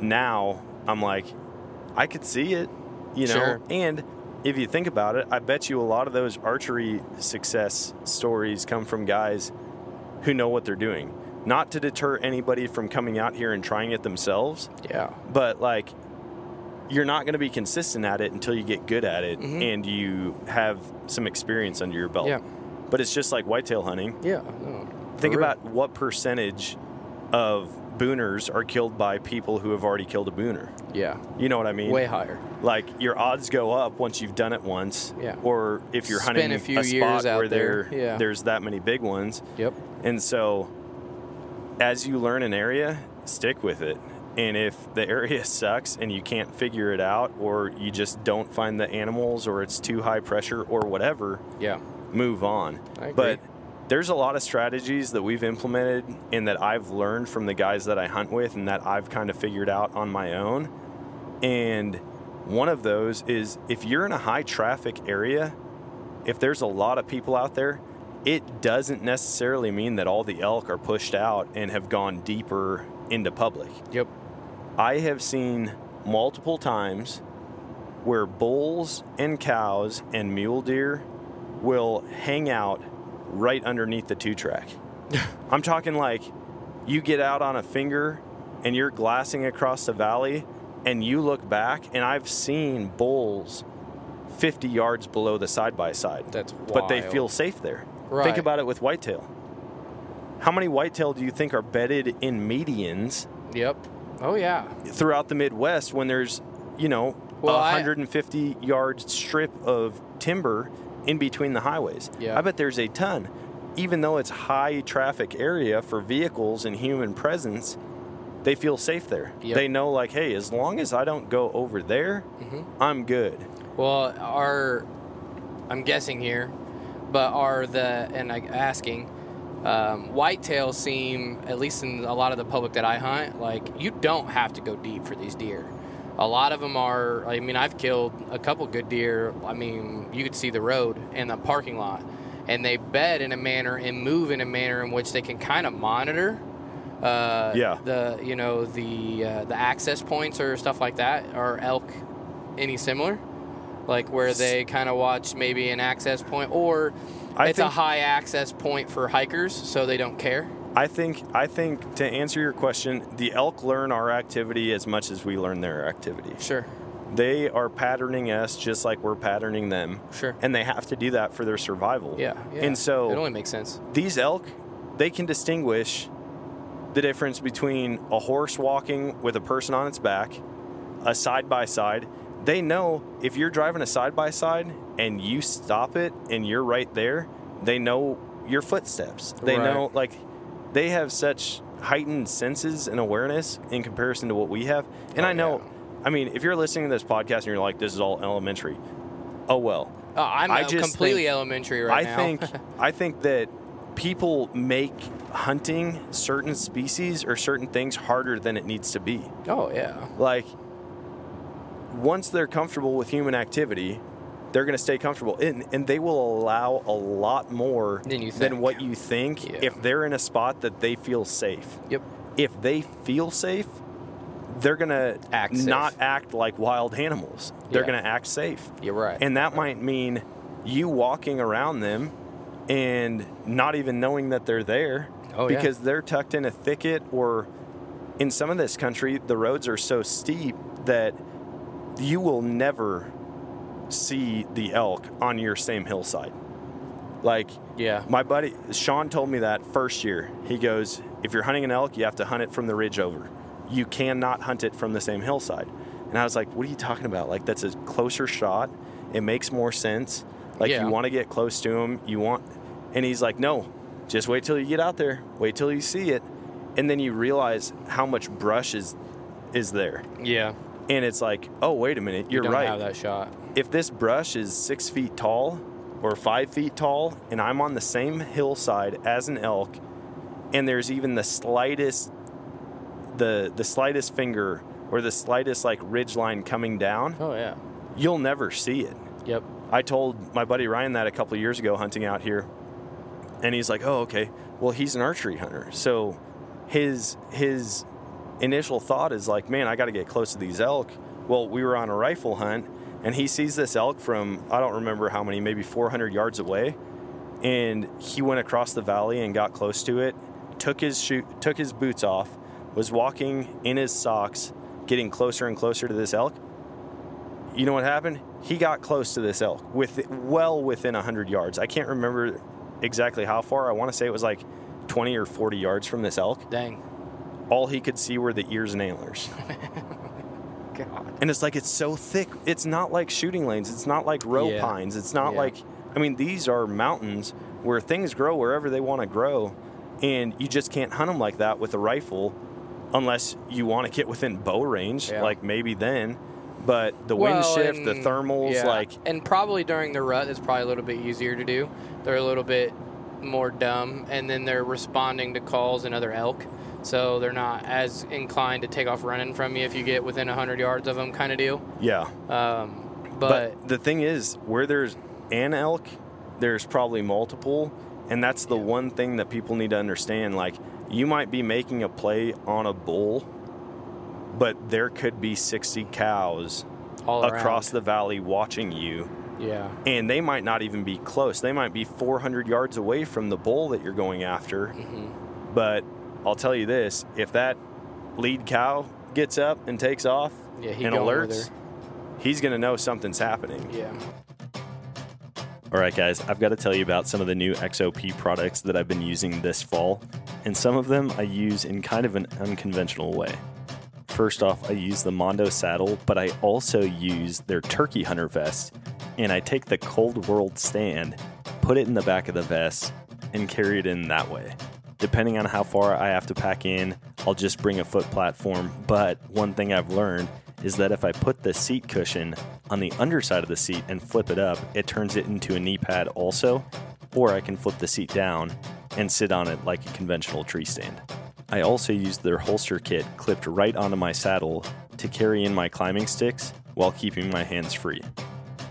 now I'm like, I could see it, you know. Sure. And if you think about it, I bet you a lot of those archery success stories come from guys who know what they're doing. Not to deter anybody from coming out here and trying it themselves, Yeah. but like you're not going to be consistent at it until you get good at it Mhm. and you have some experience under your belt. Yeah. But it's just like whitetail hunting. Yeah. No, Think real. about what percentage of booners are killed by people who have already killed a booner. Yeah. You know what I mean? Way higher. Like your odds go up once you've done it once. Yeah. Or if you're Spend hunting a few spot years out where there, there yeah. there's that many big ones. Yep. And so as you learn an area, stick with it. And if the area *laughs* sucks and you can't figure it out or you just don't find the animals or it's too high pressure or whatever, Yeah. move on. But there's a lot of strategies that we've implemented and that I've learned from the guys that I hunt with and that I've kind of figured out on my own. And one of those is if you're in a high traffic area, if there's a lot of people out there, it doesn't necessarily mean that all the elk are pushed out and have gone deeper into public. Yep. I have seen multiple times where bulls and cows and mule deer will hang out right underneath the two track. *laughs* I'm talking like you get out on a finger and you're glassing across the valley and you look back and I've seen bulls 50 yards below the side by side. That's But they feel safe there. Right. Think about it with whitetail. How many whitetail do you think are bedded in medians Yep. Oh yeah. throughout the Midwest when there's, you know, Well, a I- 150 yard strip of timber in between the highways. Yeah. I bet there's a ton. Even though it's high traffic area for vehicles and human presence, they feel safe there. Yep. They know like, hey, as long as I don't go over there, Mhm. I'm good. Well, are I'm guessing here, but are the and I asking um, whitetails seem at least in a lot of the public that I hunt like you don't have to go deep for these deer. A lot of them are. I mean, I've killed a couple good deer. I mean, you could see the road and the parking lot, and they bed in a manner and move in a manner in which they can kind of monitor. Uh, Yeah. The you know the uh, the access points or stuff like that. Are elk any similar? Like where they kind of watch maybe an access point, or I it's a high access point for hikers, so they don't care. I think I think to answer your question, the elk learn our activity as much as we learn their activity. Sure, They are patterning us just like we're patterning them. sure. And they have to do that for their survival. Yeah, yeah. And so it only makes sense. these elk, they can distinguish the difference between a horse walking with a person on its back, a side by side. They know if you're driving a side by side and you stop it and you're right there, they know your footsteps. They Right. know, like, they have such heightened senses and awareness in comparison to what we have. And Oh, I know, yeah. I mean, if you're listening to this podcast and you're like, this is all elementary, oh well. Oh, I'm I just completely think- elementary right I now. think *laughs* I think that people make hunting certain species or certain things harder than it needs to be. oh yeah, Like once they're comfortable with human activity, they're going to stay comfortable and, and they will allow a lot more Than you than what you think Yeah. if they're in a spot that they feel safe. yep. If they feel safe, they're going to Act safe. not act like wild animals. They're Yeah. going to act safe. You're right. And that might mean you walking around them and not even knowing that they're there Oh, yeah. because they're tucked in a thicket or in some of this country the roads are so steep that you will never see the elk on your same hillside. Like yeah, my buddy Sean told me that first year. He goes, if you're hunting an elk, you have to hunt it from the ridge over. You cannot hunt it from the same hillside. And I was like, what are you talking about? Like that's a closer shot. It makes more sense. Like Yeah. you want to get close to him. You want, and he's like, no, just wait till you get out there. Wait till you see it, and then you realize how much brush is is there. yeah. And it's like, oh wait a minute, you're you right have that shot. If this brush is six feet tall or five feet tall and I'm on the same hillside as an elk and there's even the slightest the the slightest finger or the slightest like ridge line coming down, Oh yeah. you'll never see it. Yep. I told my buddy Ryan that a couple of years ago hunting out here. And he's like, "Oh, okay. Well, he's an archery hunter." So his his initial thought is like, "Man, I got to get close to these elk." Well, we were on a rifle hunt and he sees this elk from I don't remember how many, maybe 400 yards away, and he went across the valley and got close to it, took his shoe, took his boots off, was walking in his socks, getting closer and closer to this elk. You know what happened? He got close to this elk with well within 100 yards. I can't remember exactly how far. I want to say it was like 20 or 40 yards from this elk. Dang. All he could see were the ears and antlers. *laughs* God. And it's like it's so thick. It's not like shooting lanes. It's not like row Yeah. pines. It's not Yeah. like I mean these are mountains where things grow wherever they want to grow, and you just can't hunt them like that with a rifle, unless you want to get within bow range. Yeah. Like maybe then, but the wind Well, shift, the thermals, yeah. like and probably during the rut, it's probably a little bit easier to do. They're a little bit more dumb, and then they're responding to calls and other elk, so they're not as inclined to take off running from you if you get within hundred yards of them, kind of deal. yeah. Um, But, but, the thing is, where there's an elk, there's probably multiple, and that's the one thing that people need to understand. Like, you might be making a play on a bull, but there could be 60 cows all across the valley watching you, yeah, and they might not even be close. They might be 400 yards away from the bull that you're going after. hmm But I'll tell you this if that lead cow gets up and takes off yeah, and alerts, he's going to know something's happening. Yeah, All right, guys, I've got to tell you about some of the new XOP products that I've been using this fall, and some of them I use in kind of an unconventional way. First off, I use the Mondo saddle, but I also use their turkey hunter vest, and I take the Cold World stand, put it in the back of the vest, and carry it in that way. Depending on how far I have to pack in, I'll just bring a foot platform, but one thing I've learned is that if I put the seat cushion on the underside of the seat and flip it up, it turns it into a knee pad also, or I can flip the seat down and sit on it like a conventional tree stand. I also use their holster kit clipped right onto my saddle to carry in my climbing sticks while keeping my hands free.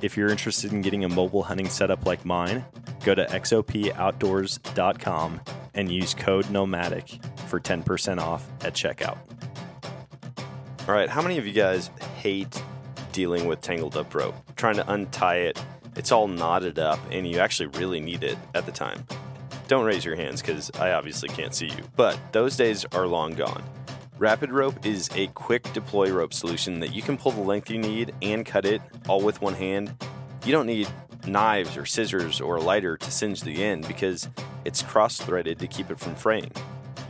If you're interested in getting a mobile hunting setup like mine, go to xopoutdoors.com and use code NOMADIC for 10% off at checkout. All right, how many of you guys hate dealing with tangled up rope? Trying to untie it, it's all knotted up, and you actually really need it at the time. Don't raise your hands because I obviously can't see you, but those days are long gone. Rapid Rope is a quick deploy rope solution that you can pull the length you need and cut it all with one hand. You don't need knives or scissors or a lighter to singe the end because it's cross threaded to keep it from fraying.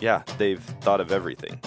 Yeah, they've thought of everything.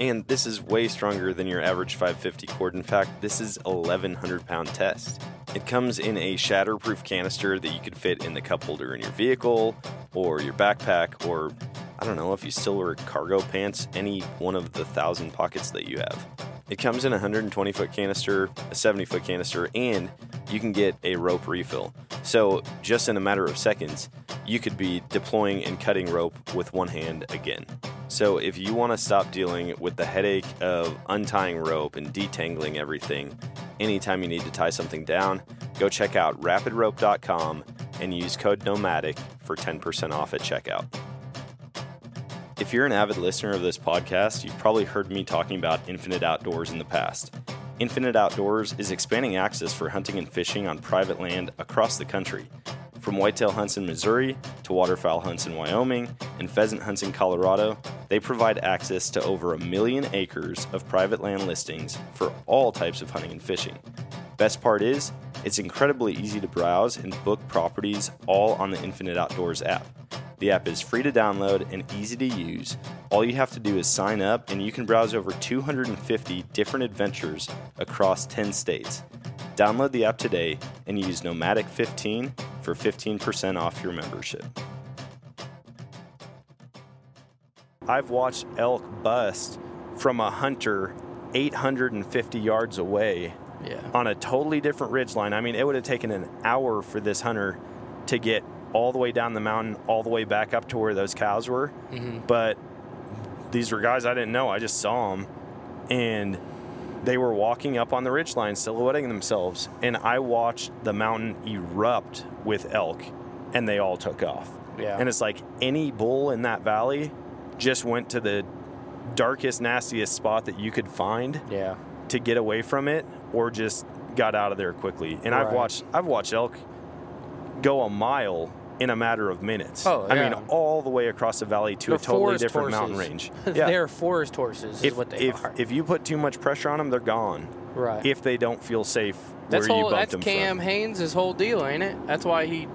And this is way stronger than your average 550 cord. In fact, this is 1100 pound test. It comes in a shatterproof canister that you could fit in the cup holder in your vehicle or your backpack or I don't know if you still wear cargo pants, any one of the thousand pockets that you have. It comes in a 120 foot canister, a 70 foot canister, and you can get a rope refill. So, just in a matter of seconds, you could be deploying and cutting rope with one hand again. So, if you want to stop dealing with the headache of untying rope and detangling everything anytime you need to tie something down, go check out rapidrope.com and use code NOMADIC for 10% off at checkout. If you're an avid listener of this podcast, you've probably heard me talking about Infinite Outdoors in the past. Infinite Outdoors is expanding access for hunting and fishing on private land across the country. From whitetail hunts in Missouri to waterfowl hunts in Wyoming and pheasant hunts in Colorado, they provide access to over a million acres of private land listings for all types of hunting and fishing. Best part is, it's incredibly easy to browse and book properties all on the Infinite Outdoors app. The app is free to download and easy to use. All you have to do is sign up, and you can browse over 250 different adventures across 10 states. Download the app today and use Nomadic15 for 15% off your membership. I've watched elk bust from a hunter 850 yards away yeah, on a totally different ridge line. I mean, it would have taken an hour for this hunter to get all the way down the mountain, all the way back up to where those cows were. hmm But these were guys I didn't know. I just saw them, and they were walking up on the ridge line, silhouetting themselves. And I watched the mountain erupt with elk, and they all took off. Yeah. And it's like any bull in that valley just went to the darkest, nastiest spot that you could find Yeah. to get away from it or just got out of there quickly. And I've watched I've watched elk go a mile in a matter of minutes. Oh, I mean all the way across the valley to They're a totally different mountain range. *laughs* Yeah. They're forest horses, is if, what they if, are. if you put too much pressure on them, they're gone. right. If they don't feel safe that's where you whole, bumped that's them Cam from. Hanes' whole deal, ain't it? That's why he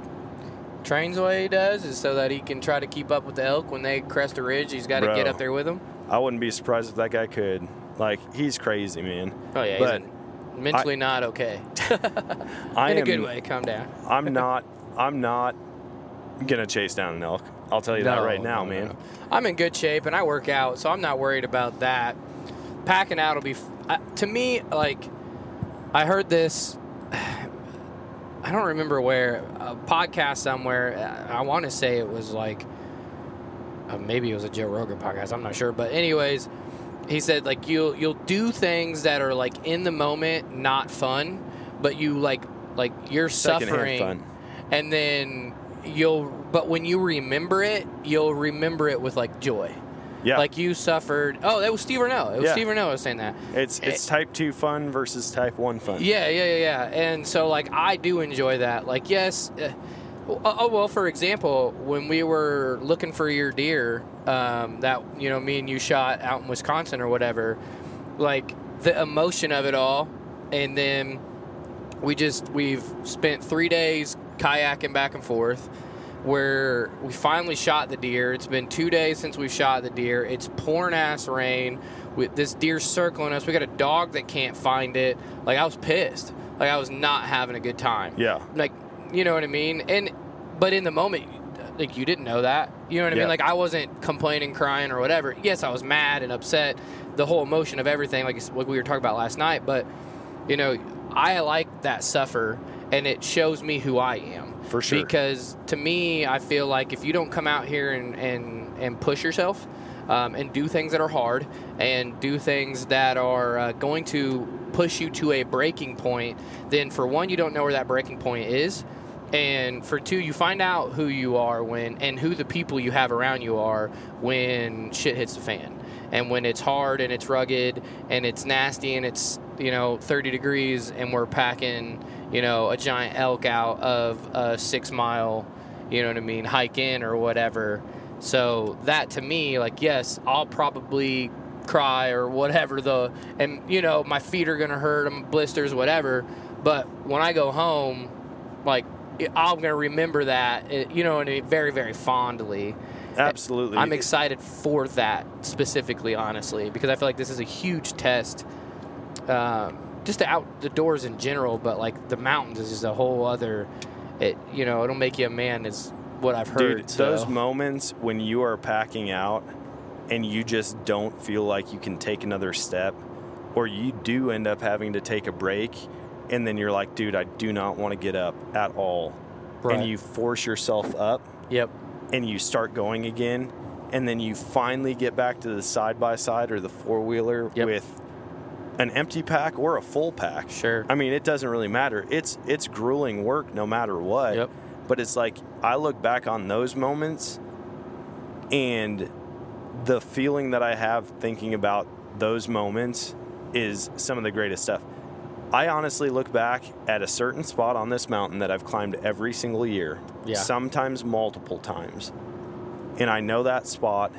trains the way he does, is so that he can try to keep up with the elk when they crest a ridge. He's got to get up there with them. I wouldn't be surprised if that guy could. Like he's crazy, man. Oh yeah, But he's mentally not okay. *laughs* I In a am, good way. Calm down. I'm not. I'm not gonna chase down an elk. I'll tell you that right now, no, man. no. I'm in good shape and I work out, so I'm not worried about that. Packing out will be, f- uh, to me, like, I heard this, *sighs* I don't remember where, a podcast somewhere. uh, I want to say it was like, uh, maybe it was a Joe Rogan podcast. I'm not sure. But, anyways, he said, like, you'll, you'll do things that are, like, in the moment, not fun, but you, like, like, you're Secondhand suffering fun. and then you'll but when you remember it you'll remember it with like joy Yeah. like you suffered oh that was steve Rinella. it was Yeah. steve Rinella was saying that it's it's type two fun versus type one fun. yeah yeah yeah yeah and so like i do enjoy that like yes uh, oh, oh well for example when we were looking for your deer um, that you know me and you shot out in wisconsin or whatever like the emotion of it all and then we just we've spent three days kayaking back and forth where we finally shot the deer. It's been two days since we've shot the deer. It's pouring ass rain with this deer circling us. We got a dog that can't find it. Like i was pissed. Like i was not having a good time. Yeah. like you know what i mean? And but in the moment like you didn't know that. You know what i Yeah. mean like i wasn't complaining crying or whatever. Yes i was mad and upset. The whole emotion of everything like, what we were talking about last night but you know i like that suffer and it shows me who i am. For sure. because to me i feel like if you don't come out here and and, and push yourself um, and do things that are hard and do things that are uh, going to push you to a breaking point then for one you don't know where that breaking point is. And for two you find out who you are when and who the people you have around you are when shit hits the fan. And when it's hard and it's rugged and it's nasty and it's you know 30 degrees and we're packing you know a giant elk out of a six mile you know what i mean hike in or whatever so that to me like yes i'll probably cry or whatever the and you know my feet are gonna hurt them blisters whatever but when i go home like i'm gonna remember that eh, you know and very very fondly Absolutely. I'm excited for that specifically, honestly, because I feel like this is a huge test. Um, just to out the doors in general, but like the mountains is just a whole other. It you know it'll make you a man is what I've heard. Dude, so. those moments when you are packing out and you just don't feel like you can take another step, or you do end up having to take a break, and then you're like, dude, I do not want to get up at all. Right. And you force yourself up Yep. and you start going again, and then you finally get back to the side by side or the four wheeler Yep. with an empty pack or a full pack. Sure. I mean, it doesn't really matter. It's it's grueling work no matter what. Yep. But it's like I look back on those moments and the feeling that I have thinking about those moments is some of the greatest stuff. I honestly look back at a certain spot on this mountain that I've climbed every single year, Yeah. sometimes multiple times. And I know that spot.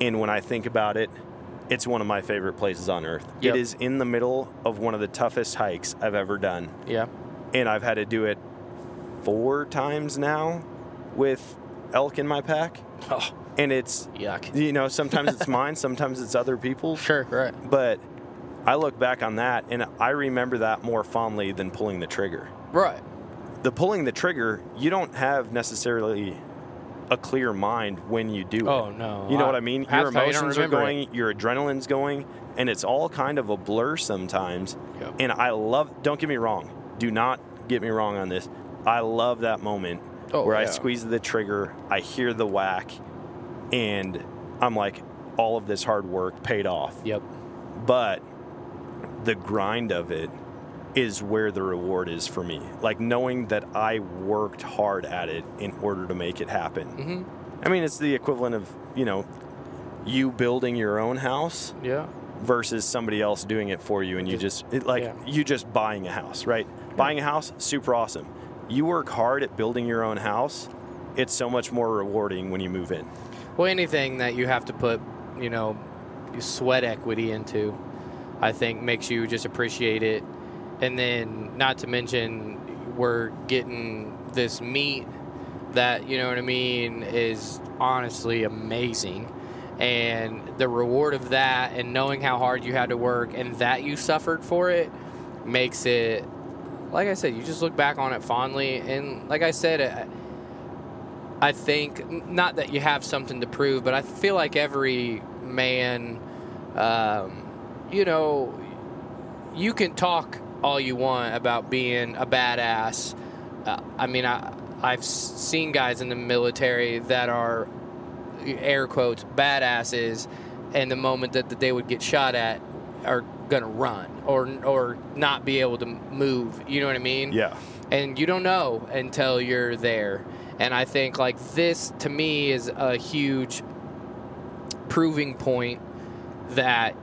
And when I think about it, it's one of my favorite places on earth. Yep. It is in the middle of one of the toughest hikes I've ever done Yeah. and I've had to do it four times now with elk in my pack. Oh, And it's, yuck. you know, sometimes it's *laughs* mine, sometimes it's other people's. Sure. Right. But I look back on that and I remember that more fondly than pulling the trigger. Right. The pulling the trigger, you don't have necessarily a clear mind when you do Oh it. Oh no. You know what I mean? Your Half the time you don't emotions are remember it. going, your adrenaline's going, and it's all kind of a blur sometimes. Yep. And I love, don't get me wrong, do not get me wrong on this. I love that moment Oh, where I squeeze the trigger, I hear the whack, and I'm like, all of this hard work paid off. Yep. But the grind of it is where the reward is for me. Like knowing that I worked hard at it in order to make it happen. hmm I mean, it's the equivalent of, you know, you building your own house Yeah. versus somebody else doing it for you and you just it, like Yeah. you just buying a house, right? Buying a house, super awesome. You work hard at building your own house, it's so much more rewarding when you move in. Well, anything that you have to put, you know, sweat equity into, I think makes you just appreciate it. And then, not to mention, we're getting this meat that, you know what I mean, is honestly amazing. And the reward of that and knowing how hard you had to work and that you suffered for it makes it, like I said, you just look back on it fondly. And like I said, I- think not that you have something to prove, but I feel like every man, um, you know, you can talk all you want about being a badass. Uh, I mean, I I've seen guys in the military that are air quotes badasses, and the moment that, that they would get shot at, are gonna run or or not be able to move. You know what I mean? Yeah. and you don't know until you're there. And I think like this to me is a huge proving point that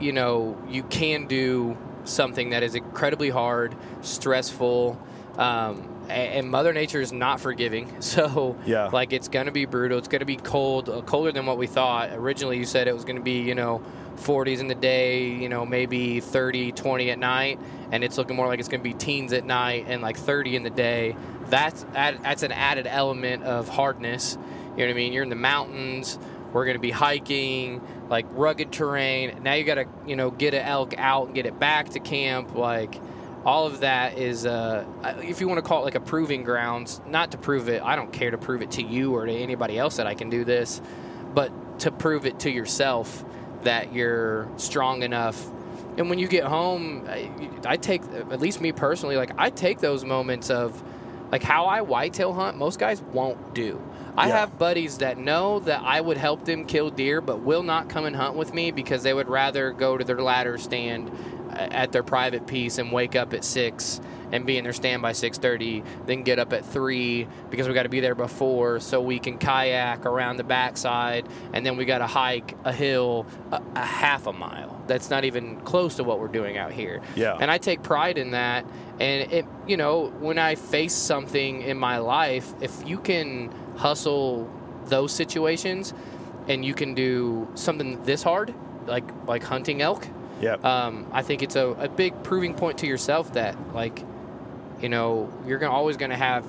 you know you can do something that is incredibly hard, stressful, um, and Mother Nature is not forgiving. *laughs* So Yeah. like it's gonna be brutal. It's gonna be cold, uh, colder than what we thought. Originally, you said it was gonna be you know 40s in the day, you know maybe 30, 20 at night, and it's looking more like it's gonna be teens at night and like 30 in the day. That's that's an added element of hardness. You know what I mean? You're in the mountains. We're gonna be hiking, like rugged terrain. Now you gotta you know get an elk out and get it back to camp, like all of that is uh, if you want to call it like a proving grounds not to prove it i don't care to prove it to you or to anybody else that i can do this but to prove it to yourself that you're strong enough and when you get home I, I take at least me personally like i take those moments of like how i whitetail hunt most guys won't do i Yeah. have buddies that know that i would help them kill deer but will not come and hunt with me because they would rather go to their ladder stand uh, at their private piece and wake up at six and be in their stand by 6.30 then get up at 3 because we got to be there before so we can kayak around the backside and then we got to hike a hill a, a half a mile that's not even close to what we're doing out here Yeah. and i take pride in that and it you know when i face something in my life if you can hustle those situations and you can do something this hard like like hunting elk Yeah. um, I think it's a, a big proving point to yourself that like, you know, you're gonna, always going to have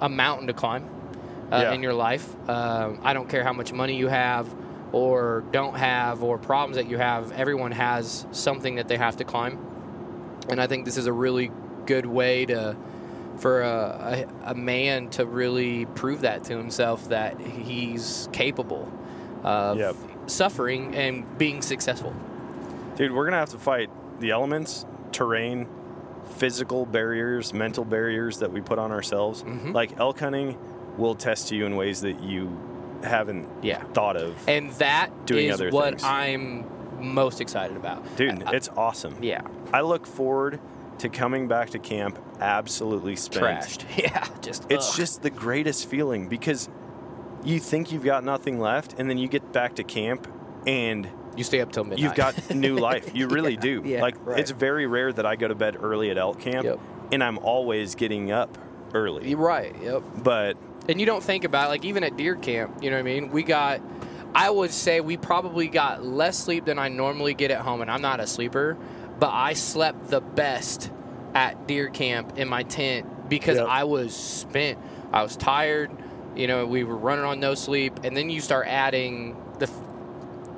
a mountain to climb uh, Yeah. in your life. Um, I don't care how much money you have or don't have or problems that you have. Everyone has something that they have to climb, and I think this is a really good way to for a, a, a man to really prove that to himself that he's capable of Yep. suffering and being successful. Dude, we're gonna have to fight the elements, terrain, physical barriers, mental barriers that we put on ourselves. Mhm. Like elk hunting will test you in ways that you haven't Yeah. thought of. And that Doing is other what things. I'm most excited about. Dude, I- it's awesome. yeah, I look forward to coming back to camp absolutely spent. trashed. *laughs* Yeah, just It's ugh. just the greatest feeling because you think you've got nothing left, and then you get back to camp and you stay up till midnight. you've got *laughs* new life. You really Yeah, do. yeah, like right. it's very rare that I go to bed early at elk camp, Yep. and I'm always getting up early. You're right. Yep. But And you don't think about it, like even at deer camp. You know what I mean? We got. I would say we probably got less sleep than I normally get at home, and I'm not a sleeper, but I slept the best at deer camp in my tent because Yep. I was spent. I was tired. You know, we were running on no sleep, and then you start adding the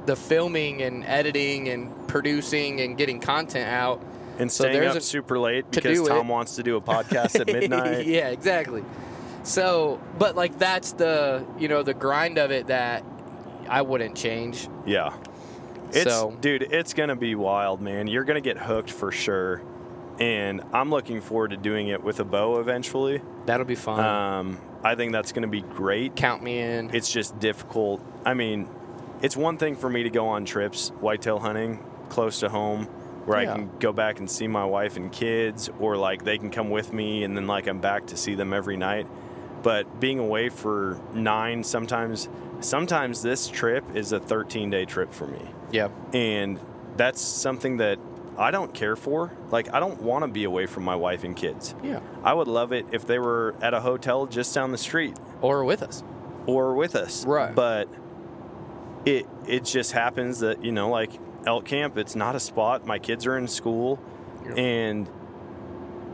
the filming and editing and producing and getting content out. and So staying there's up super late because Tom it. wants to do a podcast at midnight. *laughs* yeah, exactly. So, but like that's the you know the grind of it that I wouldn't change. Yeah. It's So- dude, it's gonna be wild, man. You're gonna get hooked for sure. And I'm looking forward to doing it with a bow eventually. That'll be fun. Um, I think that's gonna be great. Count me in. It's just difficult. I mean, it's one thing for me to go on trips, whitetail hunting, close to home, where Yeah. I can go back and see my wife and kids, or like they can come with me and then like I'm back to see them every night. But being away for nine, sometimes, sometimes this trip is a 13 day trip for me. Yeah. And that's something that I don't care for. Like, I don't want to be away from my wife and kids. Yeah. I would love it if they were at a hotel just down the street Or with us. or with us. Right. But it it just happens that, you know, like elk camp, it's not a spot. My kids are in school Yeah. and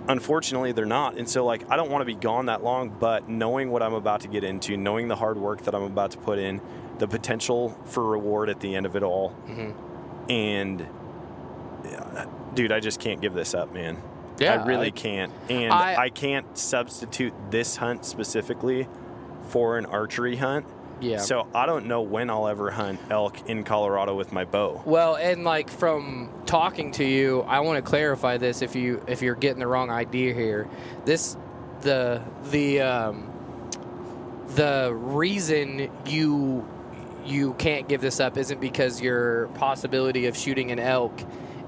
unfortunately they're not. And so like I don't want to be gone that long, but knowing what I'm about to get into, knowing the hard work that I'm about to put in, the potential for reward at the end of it all, hmm and uh, dude, I just can't give this up, man. Yeah. I really I- can't. And I- I, can't substitute this hunt specifically for an archery hunt. Yeah. So I don't know when I'll ever hunt elk in Colorado with my bow. Well, and like from talking to you, I want to clarify this if you if you're getting the wrong idea here. This the the um, the reason you you can't give this up isn't because your possibility of shooting an elk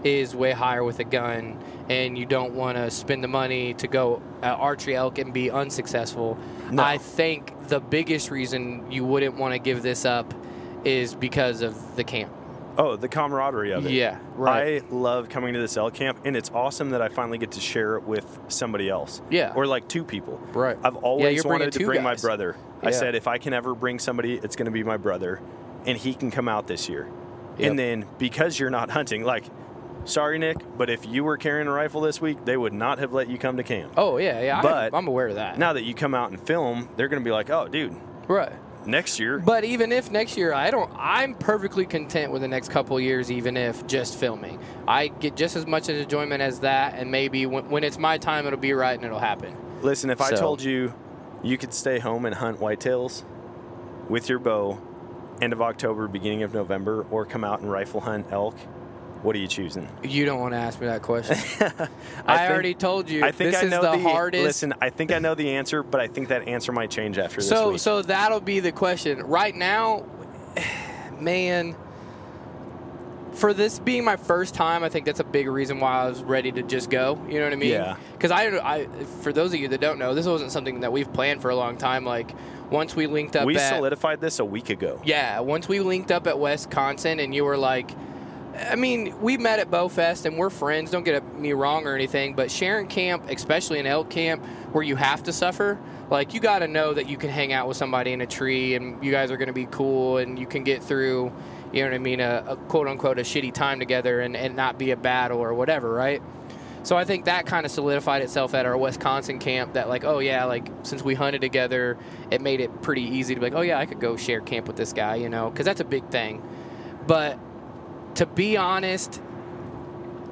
is way higher with a gun and you don't want to spend the money to go uh, archery elk and be unsuccessful. No. I think the biggest reason you wouldn't want to give this up is because of the camp. Oh, the camaraderie of it. Yeah, right. I love coming to this elk camp, and it's awesome that I finally get to share it with somebody else. Yeah. Or like two people. Right. I've always you're wanted to bring my guys. brother. I said if I can ever bring somebody, it's going to be my brother, and he can come out this year. Yep. And then because you're not hunting, like, sorry Nick, but if you were carrying a rifle this week, they would not have let you come to camp. Oh yeah, yeah. But- I, I'm aware of that. Now that you come out and film, they're going to be like, oh, dude, right. next year. But even if next year, I don't. I'm perfectly content with the next couple of years, even if just filming. I get just as much enjoyment as that, and maybe when, when it's my time, it'll be right and it'll happen. Listen, if I told you you could stay home and hunt whitetails with your bow end of October, beginning of November, or come out and rifle hunt elk, what are you choosing? You don't want to ask me that question. *laughs* I I, think- already told you. I think this I is know the, hardest. Listen, I think I know the answer, but I think that answer might change after this so week. so that'll be the question. Right now, *sighs* man, for this being my first time, I think that's a big reason why I was ready to just go. You know what I mean? Yeah. Because I, I, for those of you that don't know, this wasn't something that we've planned for a long time. Like once we linked up we at, solidified this a week ago. yeah, once we linked up at Wisconsin, and you were like. I mean, we met at Bowfest and we're friends. Don't get me wrong or anything, but sharing camp, especially an elk camp where you have to suffer, like you got to know that you can hang out with somebody in a tree and you guys are going to be cool and you can get through, you know what I mean, a, a quote unquote a shitty time together and, and not be a battle or whatever, right? So I think that kind of solidified itself at our Wisconsin camp that like, oh yeah, like since we hunted together, it made it pretty easy to be like, oh yeah, I could go share camp with this guy, you know, because that's a big thing. But to be honest,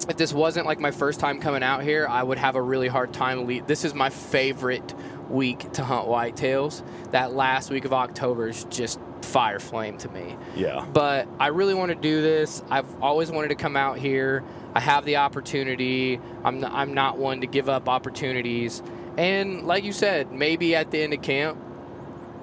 if this wasn't like my first time coming out here, I would have a really hard time. Le- this is my favorite week to hunt whitetails. That last week of October is just fire flame to me. Yeah. But I really want to do this. I've always wanted to come out here. I have the opportunity. I'm not, I'm not one to give up opportunities. And like you said, maybe at the end of camp,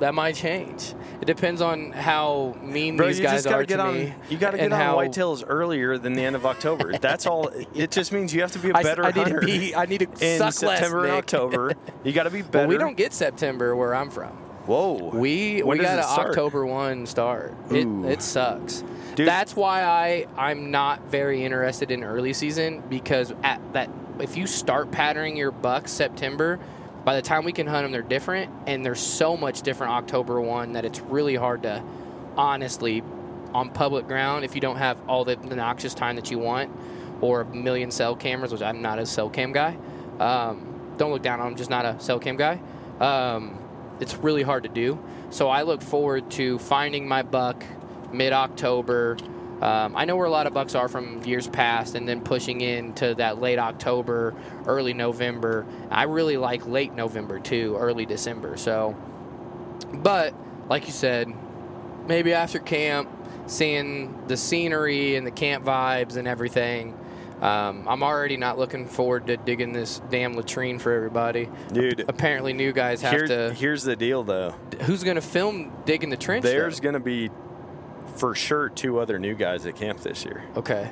that might change. It depends on how mean Bro, these guys are get to on. me. You gotta get and on how- whitetails earlier than the end of October. *laughs* That's all. It just means you have to be a better I need hunter to be. I need to in suck September less, and. October. *laughs* You got to be better. Well, we don't get September where I'm from. Whoa. We When we got an? October one start. It it sucks. Dude. That's why I I'm not very interested in early season because at that if you start patterning your bucks September, by the time we can hunt them, they're different, and they're so much different October one that it's really hard to honestly on public ground if you don't have all the noxious time that you want or a million cell cameras, which I'm not a cell cam guy. Um, don't look down on them, just not a cell cam guy. Um, it's really hard to do. So I look forward to finding my buck mid October. Um, I know where a lot of bucks are from years past, and then pushing into that late October, early November. I really like late November too, early December. So, but like you said, maybe after camp, seeing the scenery and the camp vibes and everything. Um, I'm already not looking forward to digging this damn latrine for everybody. Dude, Apparently, new guys have here- to. here's the deal, though. Who's going to film digging the trench? There's going to be, for sure, two other new guys at camp this year. Okay.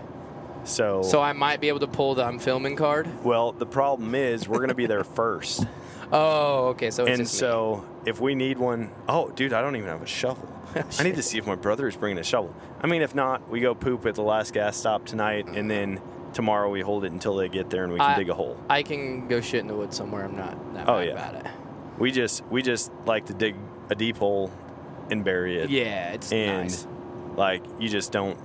So, So I might be able to pull the I'm filming card. well, the problem is we're going to be there *laughs* first. Oh, okay. So it's and so if we need one, oh, dude, I don't even have a shovel. *laughs* I need to see if my brother is bringing a shovel. I mean, if not, we go poop at the last gas stop tonight, and mm-hmm. then tomorrow we hold it until they get there and we can I- dig a hole. I can go shit in the woods somewhere. I'm not that Oh, bad yeah. about it. We just we just like to dig a deep hole and bury it. Yeah, it's and nice. Like you just don't.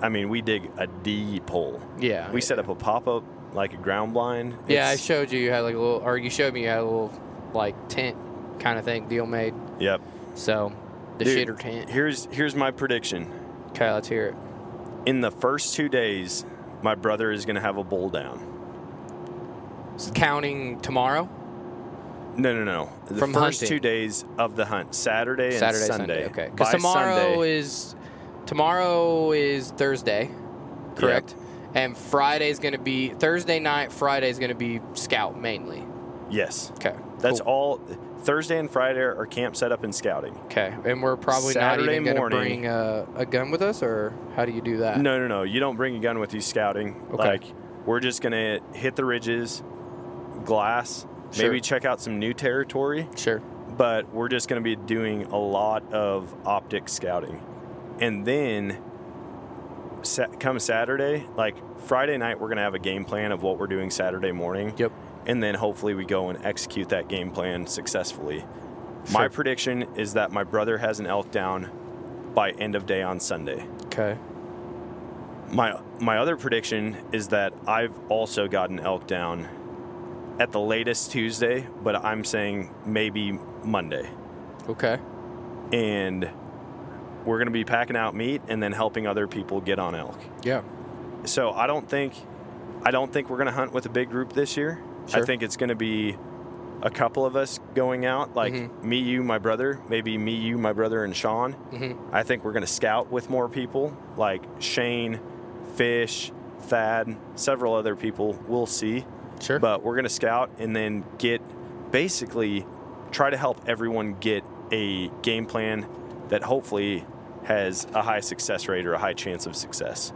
I mean, we dig a deep hole. Yeah. We set up a pop up like a ground blind. Yeah, I showed you. You had like a little, or you showed me you had a little like tent kind of thing deal made. Yep. So the Dude, shitter tent. Here's here's my prediction. Okay, let's hear it. In the first two days, my brother is going to have a bull down. Counting tomorrow, No, no, no. The From first hunting. two days of the hunt, Saturday and Saturday, Sunday. Okay, because tomorrow Sunday, is tomorrow is Thursday, correct? And Friday's going to be Thursday night. Friday's going to be scout mainly. yes, Okay, that's cool. all. Thursday and Friday are camp setup and scouting. Okay, and we're probably Saturday not even going to bring a, a gun with us, or how do you do that? No, no, no. You don't bring a gun with you scouting. Okay. Like we're just gonna hit the ridges, glass, Sure. maybe check out some new territory. Sure. But we're just gonna be doing a lot of optic scouting, and then come Saturday, like Friday night, we're gonna have a game plan of what we're doing Saturday morning. Yep. And then hopefully we go and execute that game plan successfully. Sure. My prediction is that my brother has an elk down by end of day on Sunday. Okay. My my other prediction is that I've also got an elk down at the latest Tuesday, but I'm saying maybe Monday. Okay. And we're going to be packing out meat and then helping other people get on elk. Yeah. So I don't think I don't think we're going to hunt with a big group this year. Sure. I think it's going to be a couple of us going out, like Mhm. me, you, my brother, maybe me, you, my brother, and Sean. hmm I think we're going to scout with more people, like Shane, Fish, Thad, several other people. We'll see. Sure. But we're going to scout and then get basically try to help everyone get a game plan that hopefully has a high success rate or a high chance of success.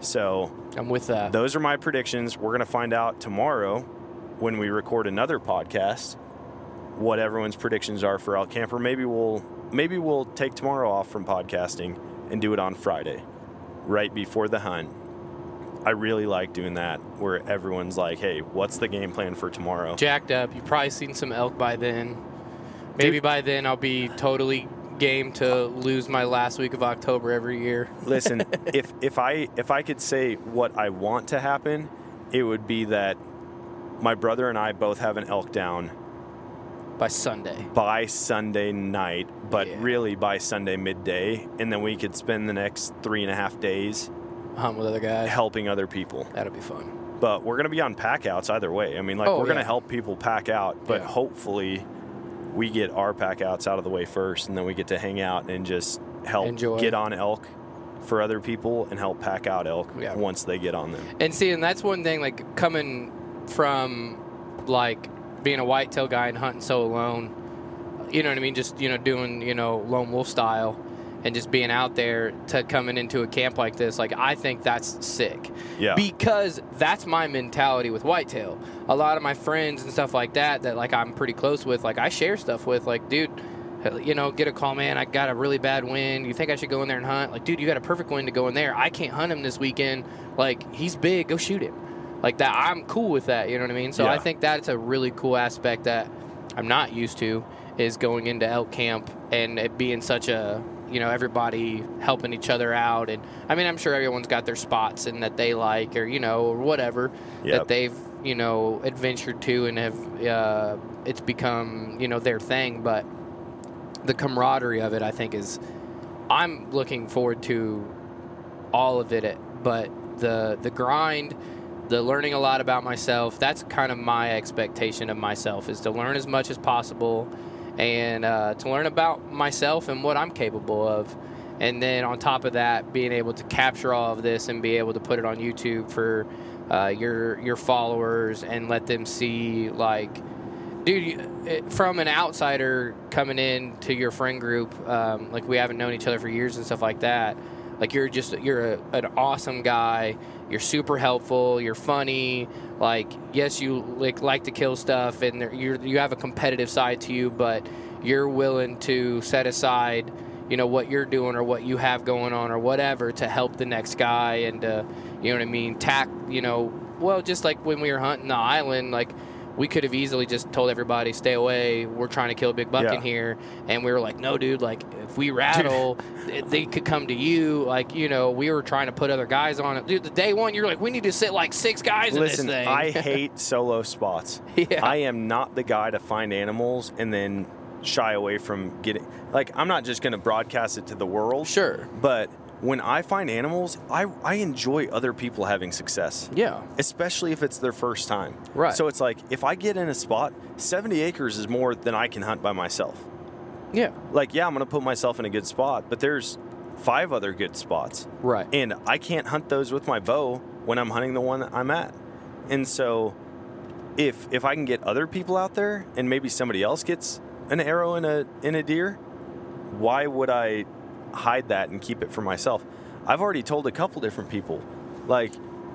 So, I'm with that. those are my predictions. We're going to find out tomorrow when we record another podcast what everyone's predictions are for Elk Camper. Maybe we'll maybe we'll take tomorrow off from podcasting and do it on Friday, right before the hunt. I really like doing that where everyone's like, "Hey, what's the game plan for tomorrow?" Jacked up. You've probably seen some elk by then. Maybe Dude. by then I'll be totally game to lose my last week of October every year. *laughs* Listen, if if I if I could say what I want to happen, it would be that my brother and I both have an elk down By Sunday. by Sunday night, but Yeah. really by Sunday midday, and then we could spend the next three and a half days Hunt with other guys. helping other people. That'll be fun. But we're gonna be on pack outs either way. I mean, like Oh, we're gonna help people pack out, but Yeah. hopefully we get our pack outs out of the way first, and then we get to hang out and just help Enjoy. get on elk for other people and help pack out elk Yeah. once they get on them. And see, and that's one thing, like coming from like being a whitetail guy and hunting so alone, you know what I mean? Just, you know, doing, you know, lone wolf style and just being out there to coming into a camp like this, like I think that's sick. Yeah. Because that's my mentality with whitetail. A lot of my friends and stuff like that, that like I'm pretty close with, like I share stuff with, like, dude, you know, get a call, man. I got a really bad wind. You think I should go in there and hunt? Like, dude, you got a perfect wind to go in there. I can't hunt him this weekend. Like, he's big. Go shoot him. Like that. I'm cool with that. You know what I mean? So I Yeah. think that's a really cool aspect that I'm not used to is going into elk camp and it being such a you know everybody helping each other out. And I mean I'm sure everyone's got their spots and that they like or you know or whatever Yep. that they've you know adventured to and have uh, it's become you know their thing. But the camaraderie of it I think is I'm looking forward to all of it. But the the grind the learning a lot about myself that's kind of my expectation of myself is to learn as much as possible and uh, to learn about myself and what i'm capable of. And then on top of that being able to capture all of this and be able to put it on youtube for uh, your your followers and let them see like dude from an outsider coming in to your friend group um, like we haven't known each other for years and stuff like that Like you're just you're a, an awesome guy. You're super helpful. You're funny. Like yes, you like like to kill stuff, and there- you you have a competitive side to you, but you're willing to set aside, you know, what you're doing or what you have going on or whatever to help the next guy and uh, you know what I mean. Tack, you know, well, just like when we were hunting the island, like we could have easily just told everybody stay away. We're trying to kill a big buck Yeah. in here, and we were like, no, dude. Like if we rattle, they could come to you. Like you know, we were trying to put other guys on it. Dude, the day one, you're like, we need to sit like six guys Listen, in this thing. I *laughs* hate solo spots. Yeah. I am not the guy to find animals and then shy away from getting. Like, I'm not just going to broadcast it to the world. sure. But when I find animals, I, I enjoy other people having success, Yeah. especially if it's their first time. Right. So it's like, if I get in a spot, 70 acres is more than I can hunt by myself. Yeah. Like, yeah, I'm going to put myself in a good spot, but there's five other good spots. Right. And I can't hunt those with my bow when I'm hunting the one that I'm at. And so if if I can get other people out there and maybe somebody else gets an arrow in a in a deer, why would I hide that and keep it for myself? I've already told a couple different people, like,